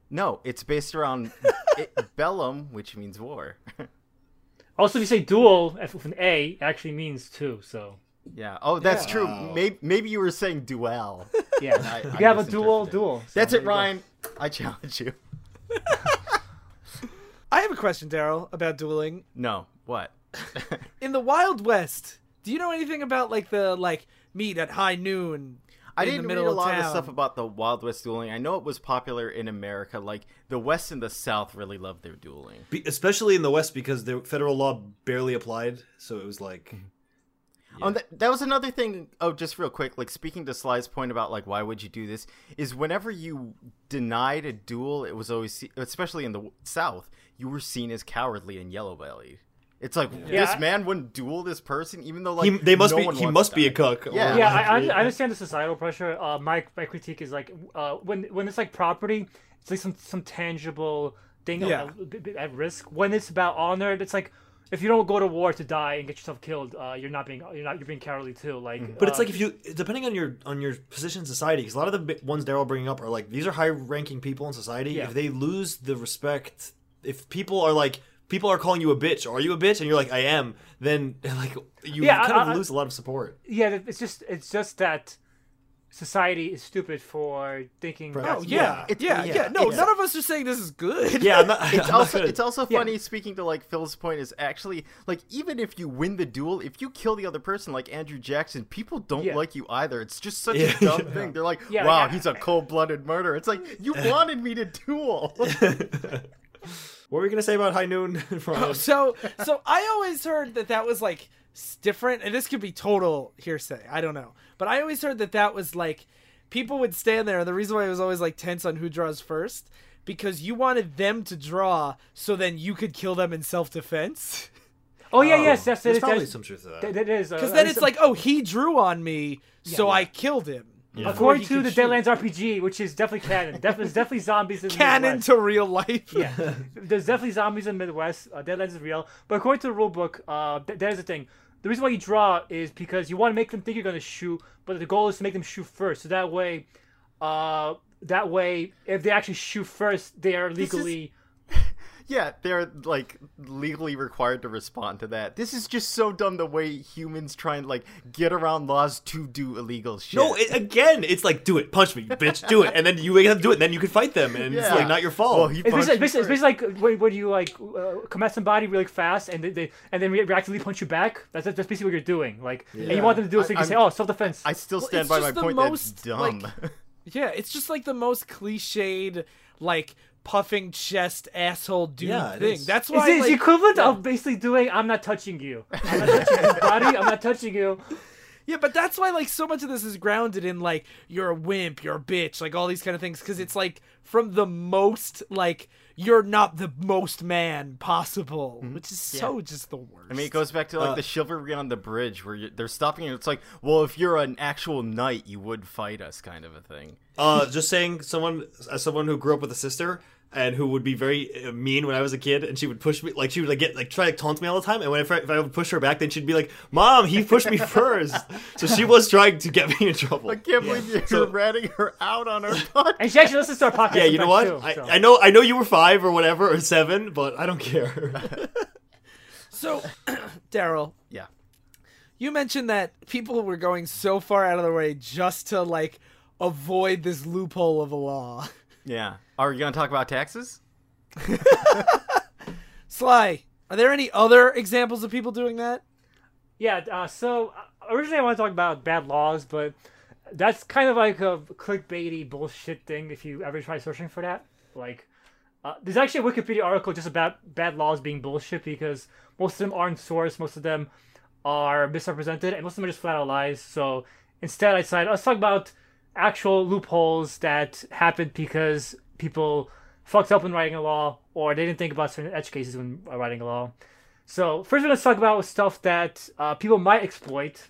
No, it's based around it, bellum, which means war.
Also, if you say dual with an A, it actually means two. So
yeah. Oh, that's
Yeah.
true.
Wow.
Maybe maybe you were saying duel.
yeah,
I-
you
I
have a dual
misinterpreted.
dual. So
That's it,
you go.
Ryan. I challenge you.
I have a question, Daryl, about dueling.
No. What?
In the Wild West, do you know anything about like the like meet at high noon?
I didn't
the
read a lot
of
of stuff about the Wild West dueling. I know it was popular in America. Like the West and the South really loved their dueling.
Be- especially in the West because the federal law barely applied, so it was like mm-hmm.
Oh, that, that was another thing. Oh, just real quick, like speaking to Sly's point about like why would you do this is whenever you denied a duel, it was always se- especially in the w- South, you were seen as cowardly and yellow bellied. It's like
Yeah,
this man wouldn't duel this person, even though like
he, they must
no
be he must be a
die.
cuck.
Yeah.
Yeah, I, I, I understand the societal pressure. Uh, my my critique is like uh, when when it's like property, it's like some some tangible thing
Yeah.
at, at risk. When it's about honor, it's like if you don't go to war to die and get yourself killed, uh, you're not being you're not you're being cowardly too. Like,
But it's
uh,
like if you, depending on your on your position in society, because a lot of the ones Daryl bringing up are like these are high-ranking people in society.
Yeah.
If they lose the respect, if people are like people are calling you a bitch, are you a bitch? And you're like, I am. Then like you
Yeah,
kind
I-
of
I-
lose a lot of support.
yeah, it's just it's just that society is stupid for thinking.
Oh
that's-
yeah,
It's-
yeah,
yeah,
yeah. No,
it's-
none of us are saying this is good.
Yeah, I'm not,
It's
I'm
also
not
it's also
Yeah.
funny speaking to like Phil's point is actually like even if you win the duel, if you kill the other person like Andrew Jackson, people don't
Yeah.
like you either. It's just such
Yeah.
a dumb thing. They're like,
Yeah,
"Wow,
like,
he's a cold-blooded murderer." It's like you wanted me to duel.
What were we gonna say about High Noon? Brian?
so so I always heard that that was like different, and this could be total hearsay. I don't know, but I always heard that that was like people would stand there, and the reason why it was always like tense on who draws first because you wanted them to draw, so then you could kill them in self defense.
Oh yeah, yes, that's
There's
it.
probably
that's-
some truth to that.
that- that is, uh,
Because then
uh,
it's
some-
like, oh, he drew on me, so I killed him. Before
according to the
shoot.
Deadlands RPG, which is definitely canon. Def- there's definitely zombies in the
canon
Midwest.
to real life.
Yeah, there's definitely zombies in the Midwest. Uh, Deadlands is real, but according to the rule book, uh, th- there's the thing. The reason why you draw is because you want to make them think you're gonna shoot, but the goal is to make them shoot first. So that way, uh, that way, if they actually shoot first, they are
is-
legally.
Yeah, they're like legally required to respond to that. This is just so dumb the way humans try and like get around laws to do illegal shit.
no, it, again, it's like do it, punch me, bitch, do it, and then you make them do it, and then you can fight them, and it's like not your fault.
Well, he
It's basically, it's basically, it's basically like when, when you like uh, come at somebody really fast and they, they and then reactively punch you back. That's that's basically what you're doing. Like, and you want them to do it so you can say,
I'm-
"Oh, self defense."
I still stand
it's
by my point.
most,
that's dumb.
like- Yeah, it's just like the most cliched, like puffing chest asshole dude
Yeah,
thing.
is.
That's
It's,
why.
it's
like,
the equivalent of basically doing "I'm not touching you." I'm not touching your body. I'm not touching you.
Yeah, but that's why like so much of this is grounded in like you're a wimp, you're a bitch, like all these kind of things because it's like from the most like you're not the most man possible, which is so just the worst.
I mean, it goes back to like
Uh,
the chivalry on the bridge where you, they're stopping you. It's like, well, if you're an actual knight, you would fight us, kind of a thing.
Uh, just saying, someone as someone who grew up with a sister and who would be very uh, mean when I was a kid, and she would push me, like she would like get like try to taunt me all the time, and when if I, if I would push her back, then she'd be like, "Mom, he pushed me first. so she was trying to get me in trouble.
I can't believe you're
So-
ratting her out on her podcast.
And she actually listens to our podcast.
yeah, you know what?
sometimes,
I,
too, so.
I know, I know you were five or whatever or seven, but I don't care.
so, Daryl,
yeah.
you mentioned that people were going so far out of their way just to like avoid this loophole of a law.
Yeah. Are you gonna talk about taxes?
Sly, are there any other examples of people doing that?
Yeah, uh, so uh, originally I want to talk about bad laws, but that's kind of like a clickbaity bullshit thing if you ever try searching for that. Like, uh, there's actually a Wikipedia article just about bad laws being bullshit because most of them aren't sourced, most of them are misrepresented, and most of them are just flat out lies. So instead, I decided let's talk about actual loopholes that happened because people fucked up when writing a law or they didn't think about certain edge cases when writing a law. So first, we're gonna talk about stuff that uh, people might exploit,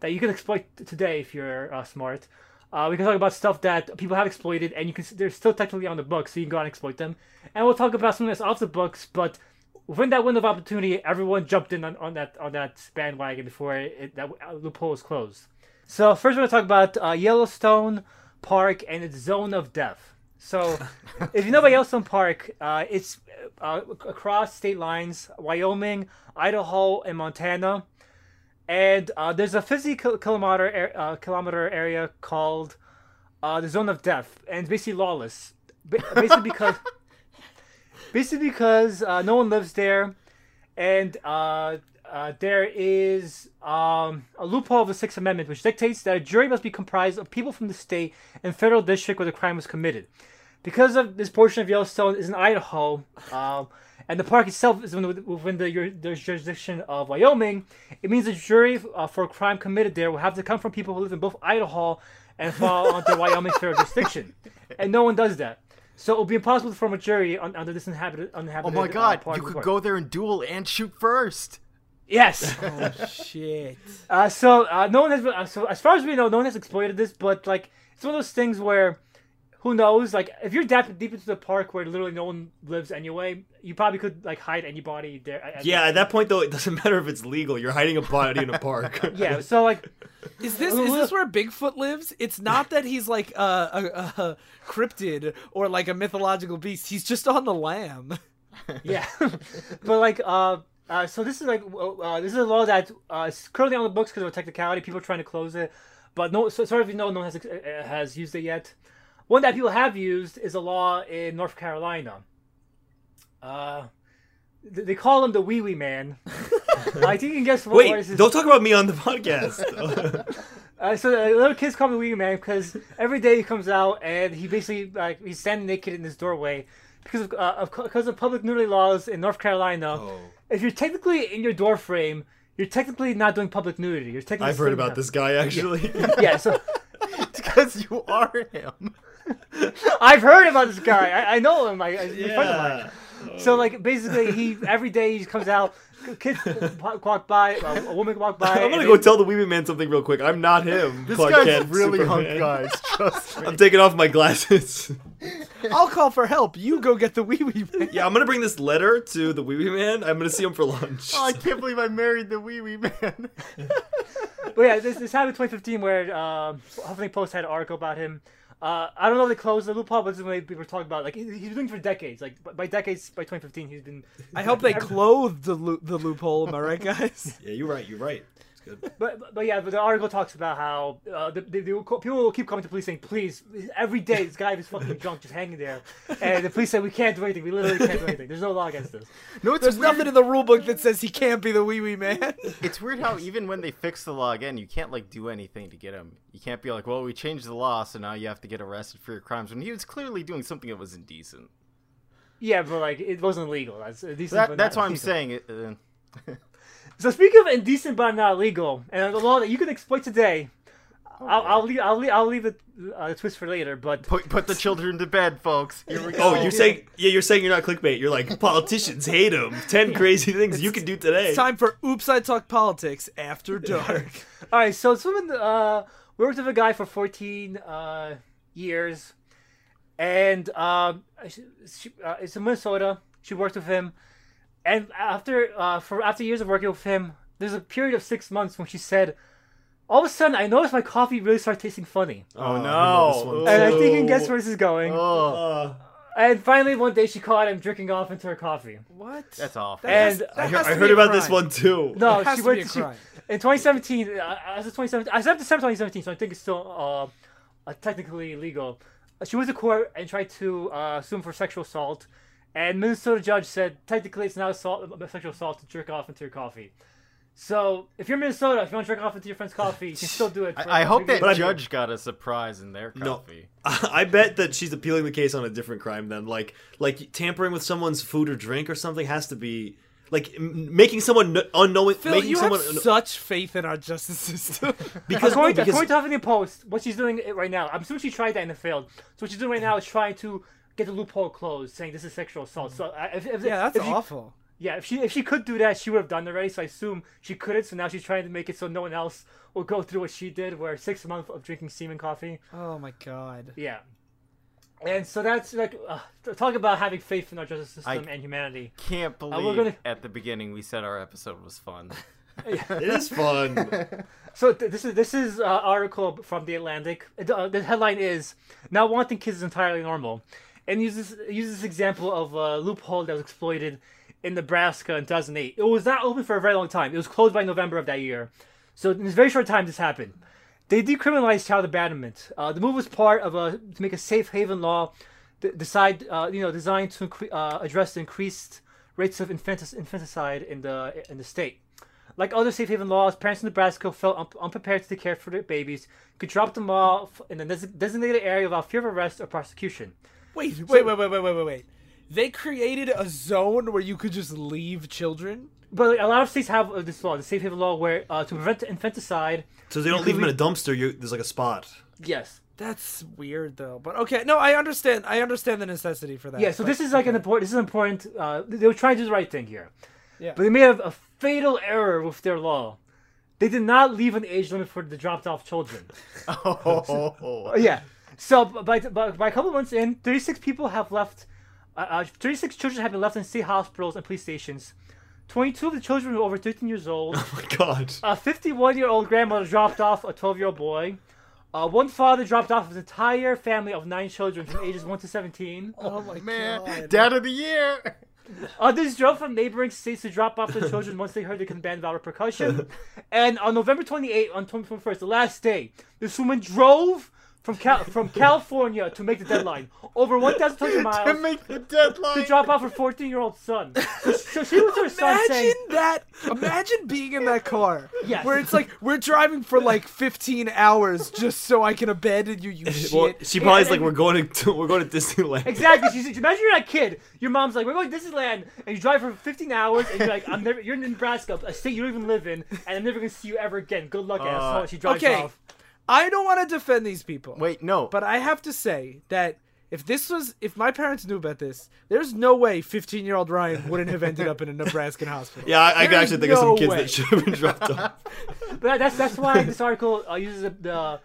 that you can exploit today if you're uh, smart. Uh, we can talk about stuff that people have exploited, and you can they're still technically on the books, so you can go out and exploit them. And we'll talk about something that's off the books, but within that window of opportunity, everyone jumped in on, on that on that bandwagon before it, that uh, loophole was closed. So first, we're gonna talk about uh, Yellowstone Park and its zone of death. So, if you know about Yellowstone Park, uh, it's uh, across state lines: Wyoming, Idaho, and Montana. And uh, there's a 50 kil- kilometer uh, kilometer area called uh, the Zone of Death, and it's basically lawless. Ba- basically because basically because uh, no one lives there, and uh, uh, there is um, a loophole of the Sixth Amendment which dictates that a jury must be comprised of people from the state and federal district where the crime was committed. Because of this portion of Yellowstone is in Idaho, um, and the park itself is within within the, the jurisdiction of Wyoming, it means a jury uh, for a crime committed there will have to come from people who live in both Idaho and fall under Wyoming federal jurisdiction, and no one does that. So it will be impossible to form a jury on, under this inhabited,
Oh
uninhabited.
my
uh,
god,
part
you could
park.
go there and duel and shoot first.
Yes.
Oh shit.
Uh, so uh, no one has. Uh, so as far as we know, no one has exploited this. But like, it's one of those things where, who knows? Like, if you're deep, deep into the park where literally no one lives anyway, you probably could like hide anybody there. at-
yeah, at that point though, it doesn't matter if it's legal. You're hiding a body in a park.
Yeah. So like,
Is this is this where Bigfoot lives? It's not that he's like a, a, a cryptid or like a mythological beast. He's just on the lam.
yeah. but like, uh, uh, so this is like, uh, this is a law that uh, is currently on the books because of a technicality. People are trying to close it. but no, so, sorry if you know, no one has uh, has used it yet. One that people have used is a law in North Carolina. Uh, th- they call him the Wee Wee Man. I think you can guess what,
Wait,
his
don't talk about me on the podcast.
Uh, so the little kids call me Wee Wee Man because every day he comes out and he basically like he's standing naked in his doorway because of, uh, of because of public nudity laws in North Carolina.
Oh.
If you're technically in your door frame, you're technically not doing public nudity. You're technically
I've heard about this guy actually.
Yeah, so
because you are him.
I've heard about this guy. I, I know him. I, I, he's a friend of mine.
yeah.
So like basically, he every day he comes out. Kids walk by, a, a woman walk by.
I'm gonna
they-
go tell the Weeby Man something real quick. I'm not him.
This
Clark
guy's
Kent,
really hunk, guys. Trust me.
I'm taking off my glasses.
I'll call for help. You go get the wee wee man.
yeah, I'm gonna bring this letter to the Weeby Man. I'm gonna see him for lunch.
Oh, I can't believe I married the wee wee man.
But yeah, this, this happened in 2015 where um, Huffington Post had an article about him. Uh, I don't know if they closed the loophole, but this is when they were talking about like he, he's been doing it for decades. Like by- by decades, by 2015, he's been.
I hope they clothed the loo- the loophole. Am I right, guys?
Yeah, you're right. You're right. It's good.
But but- but yeah, but the article talks about how uh, the, the, the, people will keep coming to police saying, "Please, every day this guy is fucking drunk, just hanging there," and the police say, "We can't do anything. We literally can't do anything. There's no law against this."
No, it's
There's
weird.
nothing in the rule book that says he can't be the wee wee man.
It's weird how even when they fix the law again, you can't like do anything to get him. You can't be like, well, we changed the law, so now you have to get arrested for your crimes. When he was clearly doing something that was indecent.
Yeah, but like it wasn't legal. That's decent,
That,
but
that's
not
why I'm
decent.
saying it. Uh,
So speaking of indecent but not legal, and the law that you can exploit today, I'll, I'll leave I'll leave I'll leave the, uh, the twist for later. But
put put the children to bed, folks. Here we go.
Oh, you're saying yeah, you're saying you're not clickbait. You're like politicians hate them. Ten crazy things you can do today.
It's time for Oops I Talk Politics After Dark.
all right, so this woman uh, worked with a guy for 14 uh, years, and um, she, she, uh, it's in Minnesota. She worked with him, and after uh, for after years of working with him, there's a period of six months when she said. All of a sudden, I noticed my coffee really started tasting funny,
Oh, no.
this
and I think you can guess where this is going.
Oh,
Uh,
And finally, one day she caught him drinking off into her coffee.
What?
that's awful.
That has-
And
that
I,
has
heard- I
to
heard
be a
about this one too.
No,
It has
she
to
went
be a
she- in 2017. Uh, as of 2017, I said December 2017, so I think it's still uh, uh, technically legal. Uh, She went to court and tried to uh, sue him for sexual assault, and Minnesota judge said technically it's not assault, uh, sexual assault to jerk off into your coffee. So if you're in Minnesota, if you want to jerk off into your friend's coffee, you can still do it.
I, I hope that
But
judge got a surprise in their
No.
coffee.
I bet that she's appealing the case on a different crime than Like like tampering with someone's food or drink or something has to be like m- making someone kn- unknowing
Phil,
making
you
someone
have such faith in our justice system.
because, no,
according, to,
because
according to Huffington Post, what she's doing it right now, I'm assuming she tried that and it failed. So what she's doing right now is trying to get the loophole closed, saying this is sexual assault. So uh, if, if,
yeah, that's
if she-
awful.
Yeah, if she if she could do that, she would have done it already. So I assume she couldn't. So now she's trying to make it so no one else will go through what she did, where six months of drinking semen coffee.
Oh my god.
Yeah, and so that's like uh, talk about having faith in our justice system
I-
and humanity.
Can't believe
we're gonna-
at the beginning we said our episode was fun.
it is fun.
So th- this is this is uh, article from the Atlantic. It- uh, the headline is "Not wanting kids is entirely normal," and uses uses this example of a loophole that was exploited in Nebraska in 2008. It was not open for a very long time. It was closed by November of that year. So in this very short time, this happened. They decriminalized child abandonment. Uh, the move was part of a to make a safe haven law, decide uh, you know designed to incre- uh, address the increased rates of infantic- infanticide in the in the state. Like other safe haven laws, parents in Nebraska felt un- unprepared to care for their babies, could drop them off in a des- designated area without fear of arrest or prosecution.
Wait, wait, wait, wait, wait, wait, wait, wait. They created a zone where you could just leave children.
But like, a lot of states have uh, this law, the safe haven law, where uh, to prevent infanticide,
So they don't leave them in a dumpster. You, there's like a spot.
yes,
That's weird though. But okay, no, I understand. I understand the necessity for that.
yeah. So
but-
this is like an important. This is important. Uh, they were trying to do the right thing here,
Yeah.
but they made a, a fatal error with their law. They did not leave an age limit for the dropped off children.
oh,
yeah. So by, by, by a couple of months in, 36 people have left. Uh, uh, 36 children have been left in state hospitals and police stations. 22 of the children were over 13 years old.
Oh my god.
A 51 year old grandmother dropped off a 12 year old boy. Uh, one father dropped off his entire family of nine children from ages 1 to 17.
oh my
man,
god.
dad of the year.
Others drove from neighboring states to drop off their children once they heard they could ban without repercussion. And on November 28, on 21st, the last day, this woman drove from Cal- from California to make the deadline, over 1,200 miles
to make the deadline.
to drop off her 14 year old son. So, so she was to her son saying.
Imagine that. Imagine being in that car.
Yes.
Where it's like, we're driving for like 15 hours just so I can abandon you, you shit.
Well, she probably is
and-
like, we're going to we're going to Disneyland.
Exactly. She's, imagine you're that kid. Your mom's like, "We're going to Disneyland," and you drive for 15 hours, and you're like, "I'm never." You're in Nebraska, a state you don't even live in, and I'm never gonna see you ever again. Good luck, asshole. Uh, she drives
okay.
off.
I don't want to defend these people.
Wait, no.
But I have to say that if this was, if my parents knew about this, there's no way 15 year old Ryan wouldn't have ended up in a Nebraskan hospital.
yeah, I, I can actually think of some kids
way.
that should have been dropped off.
But that's that's why this article uh, uses the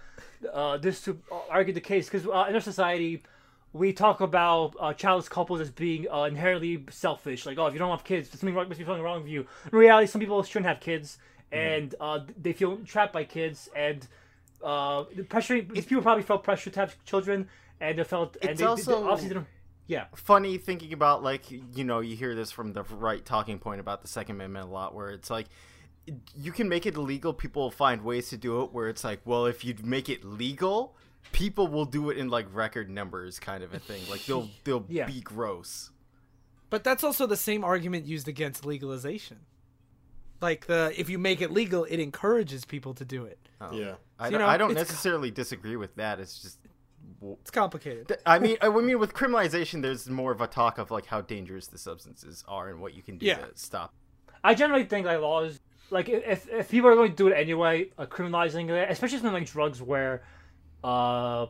uh, this to argue the case because uh, in our society. We talk about uh, childless couples as being uh, inherently selfish. Like, oh, if you don't have kids, something wrong, must be something wrong with you. In reality, some people shouldn't have kids, and uh, they feel trapped by kids, and uh, the pressure. These people probably felt pressure to have children, and they felt. And
It's
they, they-
also-
obviously didn't. Yeah.
funny thinking about like you know you hear this from the right talking point about the second amendment a lot where it's like you can make it illegal people will find ways to do it where it's like well if you make it legal people will do it in like record numbers kind of a thing like they'll they'll
Yeah.
be gross
But that's also the same argument used against legalization. Like the if you make it legal, it encourages people to do it.
Yeah.
I,
You
don't-
know,
I don't
it's-
necessarily disagree with that it's just
It's complicated.
I mean, I mean, with criminalization, there's more of a talk of like how dangerous the substances are and what you can do
Yeah.
to stop.
I generally think like laws, like if if people are going to do it anyway, uh, criminalizing it, especially something like drugs, where uh,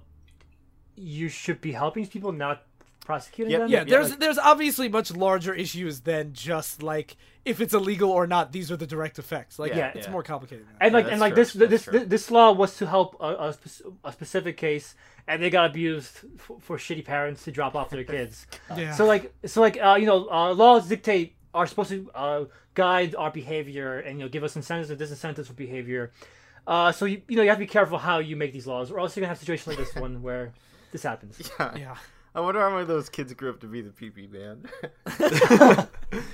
you should be helping people, not prosecuting
Yep.
them.
Yeah, there's
like-
there's obviously much larger issues than just like if it's illegal or not. These are the direct effects. Like,
Yeah,
it's
yeah.
more complicated. Than that.
and like
that's
and like
true,
this
that's
this
true.
this law was to help a, a, spec- a specific case, and they got abused for, for shitty parents to drop off their kids.
Yeah.
So like so like uh, you know uh, laws dictate are supposed to uh, guide our behavior and you know give us incentives and disincentives for behavior. Uh, so you you know you have to be careful how you make these laws, or else you're gonna have situations like this one where this happens.
Yeah. yeah.
I wonder how many of those kids grew up to be the PP man.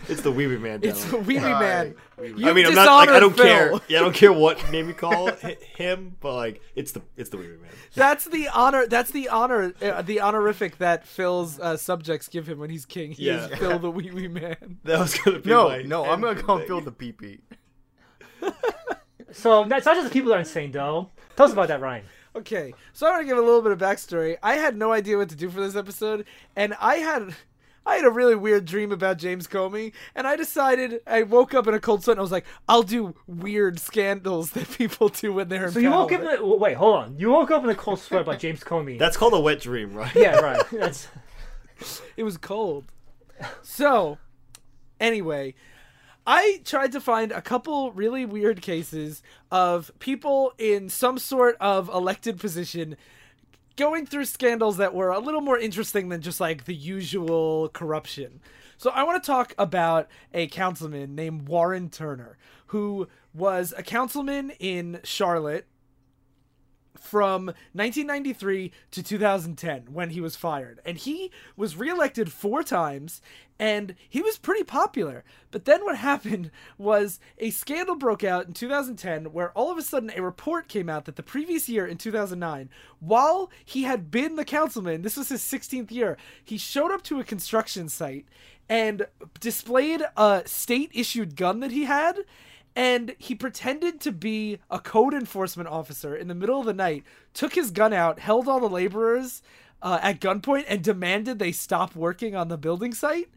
It's the Wee Wee Man.
It's
the
Wee Wee Man.
there.
You
I mean, I'm not like I don't
dishonored
care. Yeah, I don't care what name you call him, but like it's the it's the Wee Wee Man.
That's the honor. That's the honor. Uh, the honorific that Phil's uh, subjects give him when he's king. He
Yeah.
is Phil the Wee Wee Man.
That was gonna be
no,
my
no, I'm gonna
end
call him
thing.
Phil the PP.
So it's not just the people that are insane though. Tell us about that, Ryan.
Okay, so I'm gonna give a little bit of backstory. I had no idea what to do for this episode, and I had. I had a really weird dream about James Comey, and I decided I woke up in a cold sweat and I was like, I'll do weird scandals that people do when they're in
So you woke up in a, wait, hold on. You woke up in a cold sweat about James Comey.
That's called a wet dream, right?
yeah, right. That's
It was cold. So, anyway, I tried to find a couple really weird cases of people in some sort of elected position going through scandals that were a little more interesting than just like the usual corruption. So I want to talk about a councilman named Warren Turner, who was a councilman in Charlotte from 1993 to 2010 when he was fired. And he was reelected four times and he was pretty popular. But then what happened was a scandal broke out in 2010 where all of a sudden a report came out that the previous year in 2009, while he had been the councilman, this was his 16th year, he showed up to a construction site and displayed a state issued gun that he had and he pretended to be a code enforcement officer in the middle of the night, took his gun out, held all the laborers uh, at gunpoint, and demanded they stop working on the building site,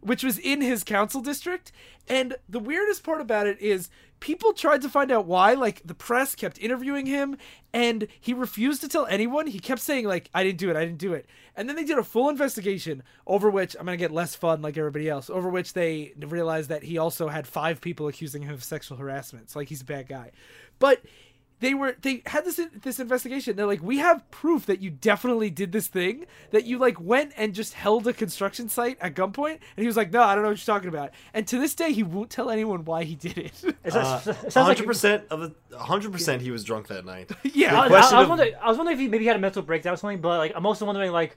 which was in his council district. And the weirdest part about it is people tried to find out why. Like the press kept interviewing him, and he refused to tell anyone. He kept saying like, "I didn't do it. I didn't do it." And then they did a full investigation over which I'm gonna get less fun like everybody else. Over which they realized that he also had five people accusing him of sexual harassment. So like he's a bad guy, but they were they had this this investigation. They're like, we have proof that you definitely did this thing. That you like went and just held a construction site at gunpoint. And he was like, no, I don't know what you're talking about. And to this day, he won't tell anyone why he did it.
it
Uh,
sounds, like
Hundred percent of the hundred percent he was drunk that night.
yeah,
I, I- I was
of-
wondering. I was wondering if he maybe had a mental breakdown or something. But like, I'm also wondering like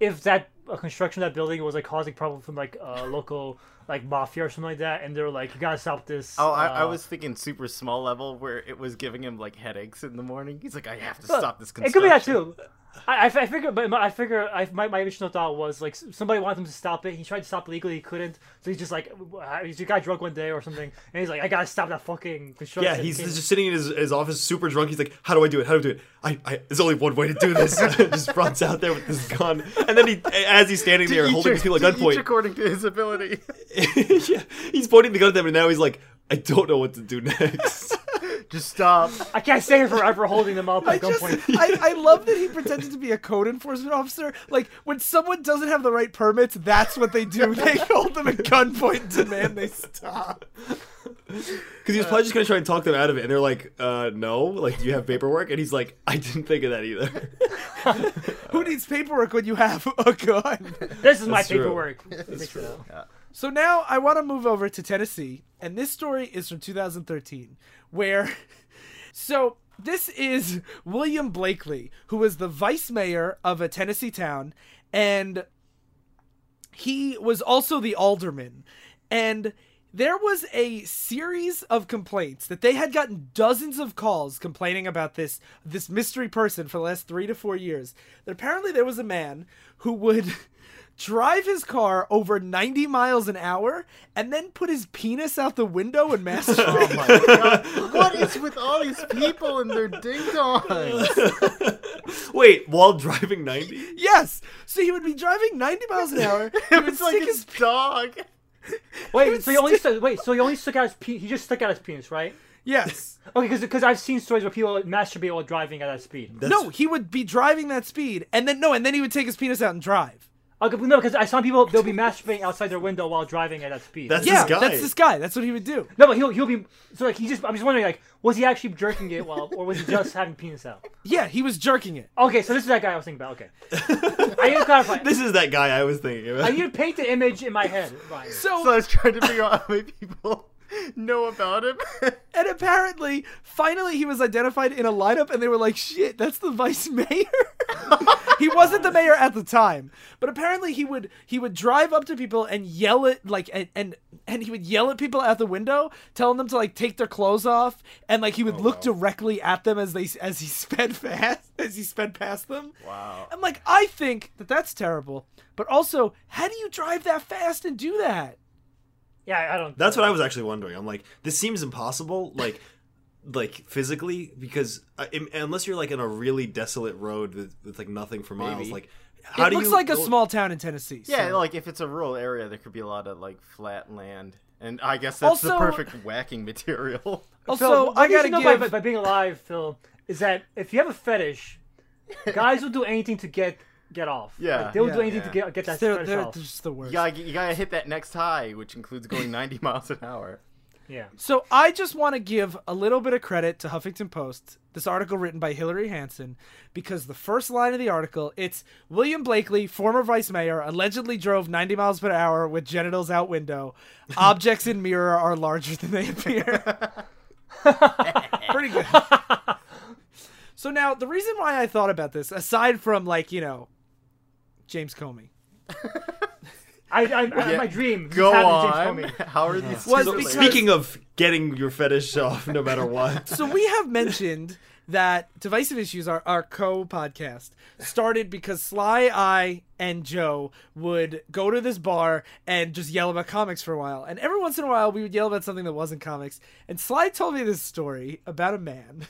if that a construction of that building was like causing problems from like uh, local like mafia or something like that, and they're like, "You gotta stop this."
Oh, I, I
uh,
was thinking super small level where it was giving him like headaches in the morning. He's like, I have to stop this construction.
It could be that too. I, I, I figure, but I figure I, my, my initial thought was like somebody wanted him to stop it. He tried to stop legally, he couldn't. So he's just like, uh, he got drunk one day or something, and he's like, I gotta stop that fucking construction.
Yeah, he's just sitting in his, his office, super drunk. He's like, "How do I do it? How do I do it? I, I there's only one way to do this." just runs out there with this gun, and then he, as he's standing there
Each-
holding his people at gunpoint,
according to his ability.
yeah, he's pointing the gun at them, and now he's like, "I don't know what to do next."
Just stop.
I can't stay here forever holding them up
I
at
just,
gunpoint.
I, I love that he pretended to be a code enforcement officer. Like when someone doesn't have the right permits, that's what they do. They hold them at gunpoint and demand they stop.
Because he was probably just gonna try and talk them out of it, and they're like, uh, "No, like, do you have paperwork?" And he's like, "I didn't think of that either."
Who needs paperwork when you have a gun?
This is my
That's true.
paperwork. Fix it out.
So now I want to move over to Tennessee, and this story is from 2013, where. So this is William Blakely, who was the vice mayor of a Tennessee town, and he was also the alderman. And there was a series of complaints that they had gotten dozens of calls complaining about this this mystery person for the last three to four years. That apparently there was a man who would drive his car over 90 miles an hour and then put his penis out the window and masturbate.
Oh my god. What is with all these people and their ding dongs?
Wait, while driving ninety?
yes. So he would be driving 90 miles an hour. it
was like
stick
his
his
dog.
Wait, so he only stuck, wait, so he only stuck out his pe- he just stuck out his penis, right?
yes.
Okay, because I've seen stories where people masturbate while driving at that speed.
That's,
No, he would be driving that speed and then no, and then he would take his penis out and drive.
Okay, no, because I saw people they'll be masturbating outside their window while driving at that speed.
That's
Yeah,
this guy.
that's this guy. That's what he would do.
no, but he'll he'll be so like he just I'm just wondering like was he actually jerking it while or was he just having penis out?
Yeah, he was jerking it.
Okay, so this is that guy I was thinking about. Okay, I need to clarify.
This is that guy I was thinking about.
I
about.
need to paint the image in my head. Ryan.
So,
So I was trying to figure out how many people know about him.
and apparently, finally, he was identified in a lineup, and they were like, "Shit, that's the vice mayor." he wasn't the mayor at the time, but apparently, he would he would drive up to people and yell at like and and, and he would yell at people out the window, telling them to like take their clothes off, and like he would oh, look directly at them as they as he sped fast as he sped past them.
Wow.
I'm like, I think that that's terrible, but also, how do you drive that fast and do that?
Yeah, I don't.
That's what I was actually wondering. I'm like, this seems impossible, like, like physically, because uh, im- unless you're like in a really desolate road with, with like nothing for miles,
Maybe.
like, how
it
do
looks
you
like a
go-
small town in Tennessee.
Yeah,
so-
like if it's a rural area, there could be a lot of like flat land, and I guess that's the perfect whacking material.
Also,
Phil,
I gotta
know
give.
by, by being alive, Phil, is that if you have a fetish, guys will do anything to get get off.
Yeah.
Like, they'll
Yeah.
do anything
Yeah.
to get get that
they're,
fetish
they're
off.
just the worst.
You gotta, you gotta hit that next high, which includes going 90 miles an hour.
Yeah.
So I just want to give a little bit of credit to Huffington Post, this article written by Hillary Hansen, because the first line of the article, it's William Blakely, former vice mayor, allegedly drove 90 miles per hour with genitals out window. Objects in mirror are larger than they appear. Pretty good. so now the reason why I thought about this, aside from like you know, James Comey,
I, I, I my dream.
Go
James
on.
Comey.
How are these?
Was
two
because-
Speaking of getting your fetish off, no matter what.
so we have mentioned that divisive issues are our co-podcast started because sly i and joe would go to this bar and just yell about comics for a while and every once in a while we would yell about something that wasn't comics and sly told me this story about a man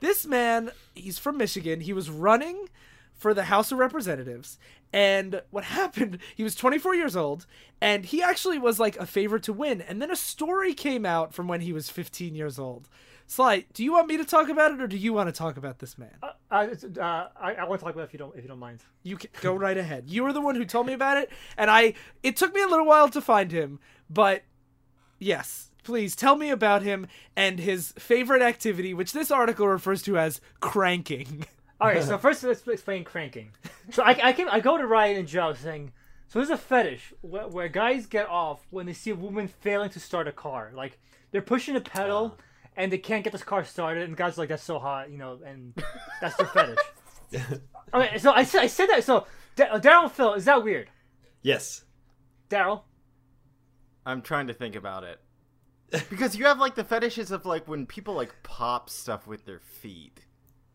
this man he's from michigan he was running for the house of representatives. And what happened he was 24 years old and he actually was like a favorite to win. And then a story came out from when he was 15 years old. Sly do you want me to talk about it or do you want to talk about this man?
Uh, it's, uh, I, I want to talk about it if you don't if you don't mind.
you can go right ahead. You were the one who told me about it and i it took me a little while to find him but yes please tell me about him and his favorite activity which this article refers to as cranking
All right, so first let's explain cranking. So I, I came, I go to Ryan and Joe saying, so there's a fetish where, where guys get off when they see a woman failing to start a car. Like they're pushing a pedal and they can't get this car started, and guys are like, "That's so hot," you know, and that's their fetish. okay, so I said, I said that. So Da- uh, Daryl, Phil, is that weird?
Yes.
Daryl,
I'm trying to think about it. Because you have like the fetishes of like when people like pop stuff with their feet.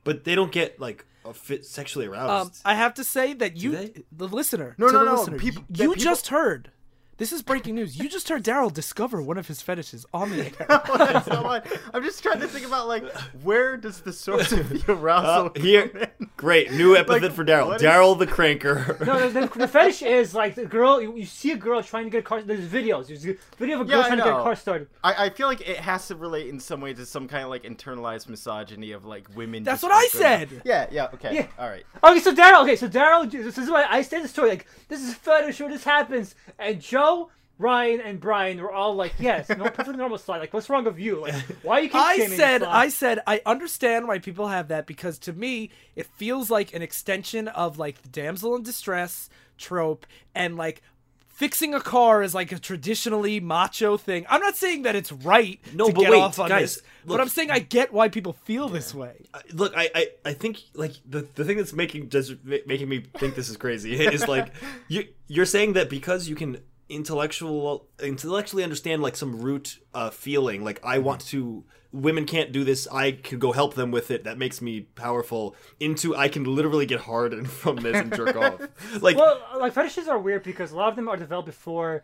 But they don't get like a fit sexually
Um,
aroused.
I have to say that you, the listener,
No,
to
no,
the
no,
listener,
people-
you, you
people-
just heard. This is breaking news. You just heard Daryl discover one of his fetishes on the air.
That's not mine. I'm just trying to think about like where does the source of the arousal
Uh, here, great new epithet
Like,
for Daryl.
what is-
Daryl the cranker.
no, the, the, the fetish is like the girl. You, you see a girl trying to get a car. There's videos. There's a video of a girl
Yeah,
trying to get a car started.
I, I feel like it has to relate in some way to some kind of like internalized misogyny of like women.
That's what I
good-
said.
Yeah, yeah, okay,
Yeah.
all right.
Okay, so Daryl. Okay, so Daryl. This is why I said the story. Like this is fetish where this happens, and Joe. Ryan and Brian were all like, "Yes, no, perfectly normal slide. Like, what's wrong with you? Like, why are you?"
I
kink-shaming
said,
this
I said, I understand why people have that because to me, it feels like an extension of like the damsel in distress trope and like fixing a car is like a traditionally macho thing. I'm not saying that it's right
No,
to
but
get
wait,
off on
guys,
this,
look-
but I'm saying I get why people feel this way.
Look, I, I, I think like the, the thing that's making just ma- making me think this is crazy is like you you're saying that because you can intellectual intellectually understand like some root uh, feeling. Like I want to women can't do this. I can go help them with it. That makes me powerful. Into I can literally get hard and from this and jerk off. Like
Well, like fetishes are weird because a lot of them are developed before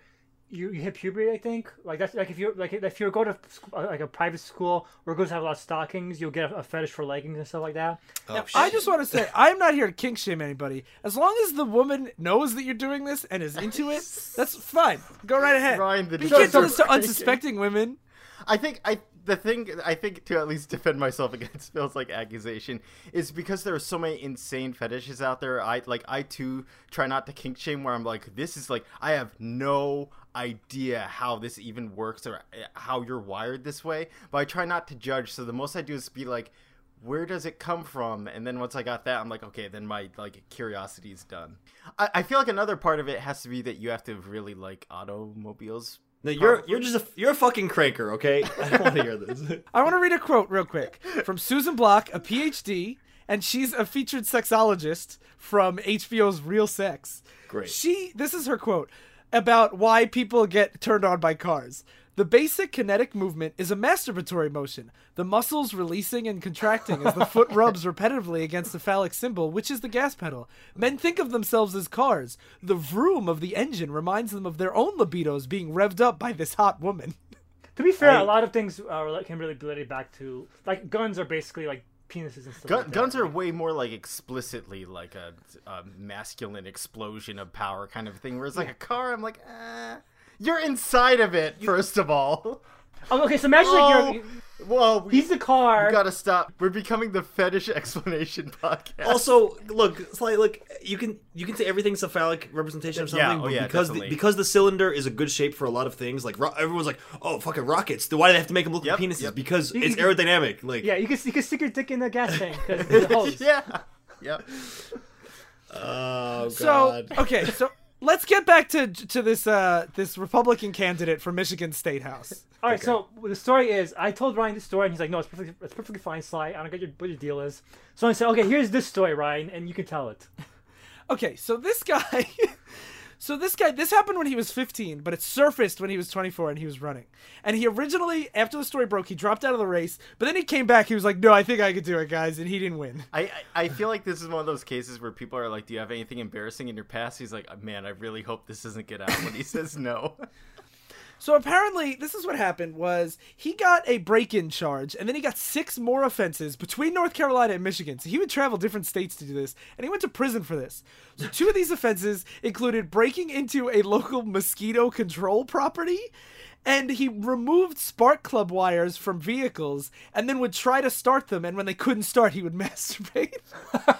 you, you hit puberty. I think like that's like if you like if you go to uh, like a private school where girls have a lot of stockings, you'll get a, a fetish for leggings and stuff like that.
oh,
I just want to say I'm not here to kink shame anybody. As long as the woman knows that you're doing this and is into it, that's fine. Go right ahead.
Ryan, the
you can't do this to unsuspecting women.
I think I the thing I think to at least defend myself against feels like accusation is because there are so many insane fetishes out there. I like I too try not to kink shame where I'm like this is like I have no idea how this even works or uh, how you're wired this way, but I try not to judge. So the most I do is be like where does it come from? And then once I got that, I'm like, okay, then my like curiosity is done. I, I feel like another part of it has to be that you have to really like automobiles.
No, you're you're just a you're a fucking cranker okay I don't want to hear this
I want to read a quote real quick from Susan Block, a PhD, and she's a featured sexologist from HBO's Real Sex.
Great.
She this is her quote about why people get turned on by cars. The basic kinetic movement is a masturbatory motion, the muscles releasing and contracting as the foot rubs repetitively against the phallic symbol, which is the gas pedal. Men think of themselves as cars. The vroom of the engine reminds them of their own libidos being revved up by this hot woman.
To be fair,
I-
a lot of things uh, can really be related back to like guns are basically like penises and stuff.
Gun,
like
guns are way more like explicitly like a, a masculine explosion of power kind of thing. Whereas like a car, I'm like, eh, you're inside of it. First of all,
Oh, okay, so imagine like
oh,
you're.
Whoa, we,
He's the car.
we gotta stop. We're becoming the fetish explanation podcast.
also look it's like look you can you can say everything's a phallic representation of something,
Yeah,
something
oh
but
yeah,
because the, because the cylinder is a good shape for a lot of things like ro- everyone's like oh fucking rockets why do they have to make them look
Yep,
like penises
yep.
because
You-
it's
you-
aerodynamic like
Yeah, you can you can stick your dick in the gas tank because it's a hose.
yeah, yep.
oh
So okay, so let's get back to to this uh this Republican candidate for Michigan State House.
All right, so the story is, I told Ryan this story, and he's like, "No, it's perfectly, it's perfectly fine, Sly. I don't get your, what your deal is." So I said, "Okay, here's this story, Ryan, and you can tell it."
Okay, so this guy So this guy this happened when he was 15, but it surfaced when he was 24 and he was running. And he originally after the story broke, he dropped out of the race, but then he came back, he was like, "No, I think I could do it, guys." And he didn't win.
I, I feel like this is one of those cases where people are like, "Do you have anything embarrassing in your past?" He's like, "Man, I really hope this doesn't get out." When he says no,
So apparently, this is what happened: was he got a break-in charge, and then he got six more offenses between North Carolina and Michigan. So he would travel different states to do this, and he went to prison for this. So two of these offenses included breaking into a local mosquito control property. And he removed spark plug wires from vehicles and then would try to start them. And when they couldn't start, he would masturbate.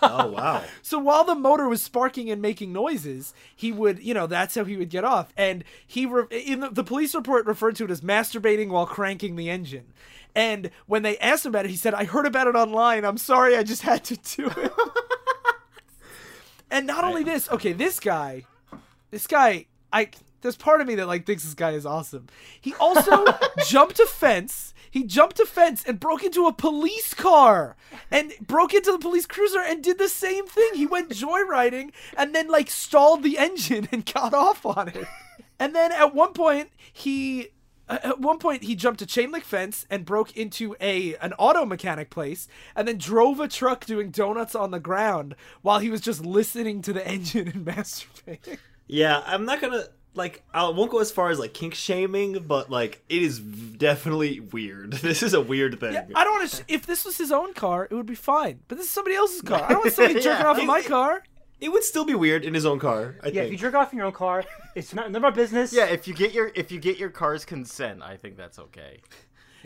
oh wow
So while the motor was sparking and making noises, he would, you know, that's how he would get off. And he, re- in the, the police report, referred to it as masturbating while cranking the engine. And when they asked him about it, he said, "I heard about it online. I'm sorry, I just had to do it." and not only this, okay, this guy, this guy, I there's part of me that like thinks this guy is awesome. He also jumped a fence. He jumped a fence and broke into a police car and broke into the police cruiser and did the same thing. He went joyriding and then like stalled the engine and got off on it. And then at one point he at one point he jumped a chain link fence and broke into a an auto mechanic place and then drove a truck doing donuts on the ground while he was just listening to the engine and masturbating.
Yeah, I'm not gonna like. I won't go as far as like kink shaming, but like it is definitely weird. This is a weird thing.
Yeah, I don't want to. If this was his own car, it would be fine. But this is somebody else's car. I don't want somebody jerking
Yeah.
off in my car.
it would still be weird in his own car. I
Yeah, if you jerk off in your own car, it's not none of our business.
Yeah, if you get your if you get your car's consent, I think that's okay.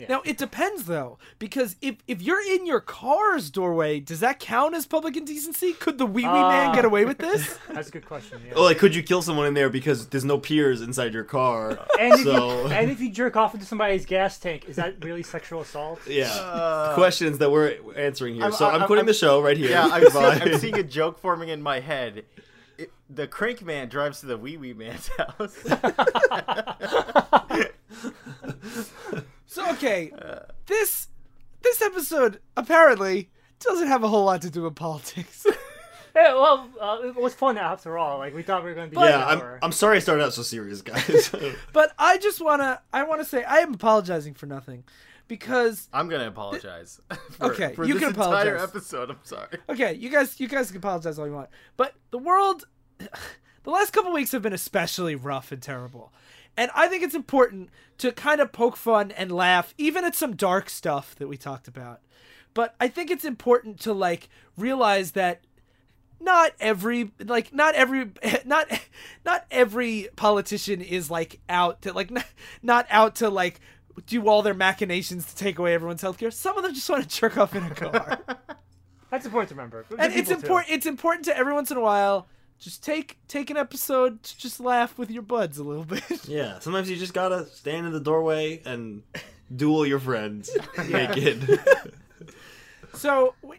Now it depends though, because if if you're in your car's doorway, does that count as public indecency? Could the wee wee man
Ah.
get away with this?
that's a good question. Yeah.
Oh, like could you kill someone in there because there's no peers inside your car?
and, if
so
you, and if you jerk off into somebody's gas tank, is that really sexual assault?
yeah, questions that we're answering here.
I'm-
so I'm,
I'm-
quitting
I'm-
the show right here.
Yeah, I'm seeing, I'm seeing a joke forming in my head. It, the crank man drives to the wee wee man's house.
So okay, this this episode apparently doesn't have a whole lot to do with politics.
Yeah, well, uh, it was fun after all. Like we thought we were going to be.
yeah, I'm. I'm sorry I started out so serious, guys.
but I just wanna I wanna say I am apologizing for nothing, because
I'm gonna apologize. For,
Okay,
for
you
this
can
entire
apologize.
episode. I'm sorry.
okay, you guys you guys can apologize all you want, but the world, the last couple weeks have been especially rough and terrible, and I think it's important to kind of poke fun and laugh even at some dark stuff that we talked about. But I think it's important to like realize that not every like not every not not every politician is like out to like not, not out to like do all their machinations to take away everyone's healthcare. Some of them just want to jerk off in a car.
That's important to remember. Good
and it's important it's important to every once in a while just take take an episode to just laugh with your buds a little bit.
yeah, sometimes you just gotta stand in the doorway and duel your friends naked.
so we,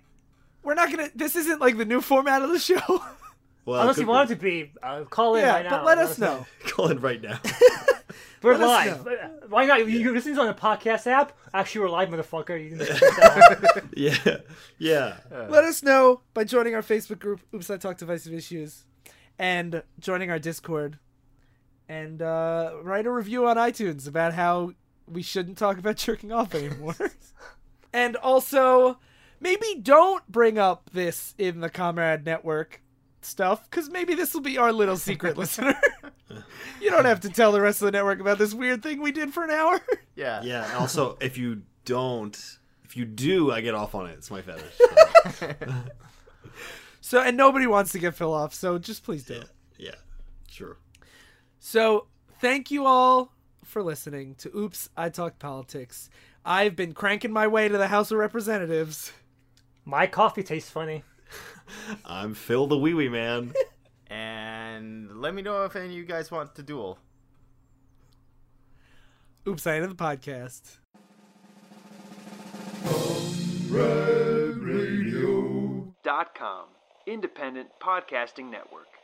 we're not gonna this isn't like the new format of the show.
well,
Unless you want it to be, uh, call in
yeah,
right now.
but let us know.
call in right now.
We're
Let us
live. Uh, Why not? You- You're listening on a podcast app. Actually, we're live, motherfucker. You didn't check that out.
yeah, yeah.
Let us know by joining our Facebook group, Oops I Talk Divisive Issues, and joining our Discord. And uh, write a review on iTunes about how we shouldn't talk about jerking off anymore. and also, maybe don't bring up this in the Comrade Network stuff, because maybe this will be our little secret listener. you don't have to tell the rest of the network about this weird thing we did for an hour.
Yeah.
Yeah. Also, if you don't, if you do, I get off on it. It's my fetish.
So, and nobody wants to get Phil off, so just please don't.
yeah, sure.
So, thank you all for listening to Oops, I Talk Politics. I've been cranking my way to the House of Representatives.
My coffee tastes funny.
I'm Phil the Wee Wee Man.
And let me know if any of you guys want to duel.
Oops, I ended the podcast.
Dot com, independent podcasting network.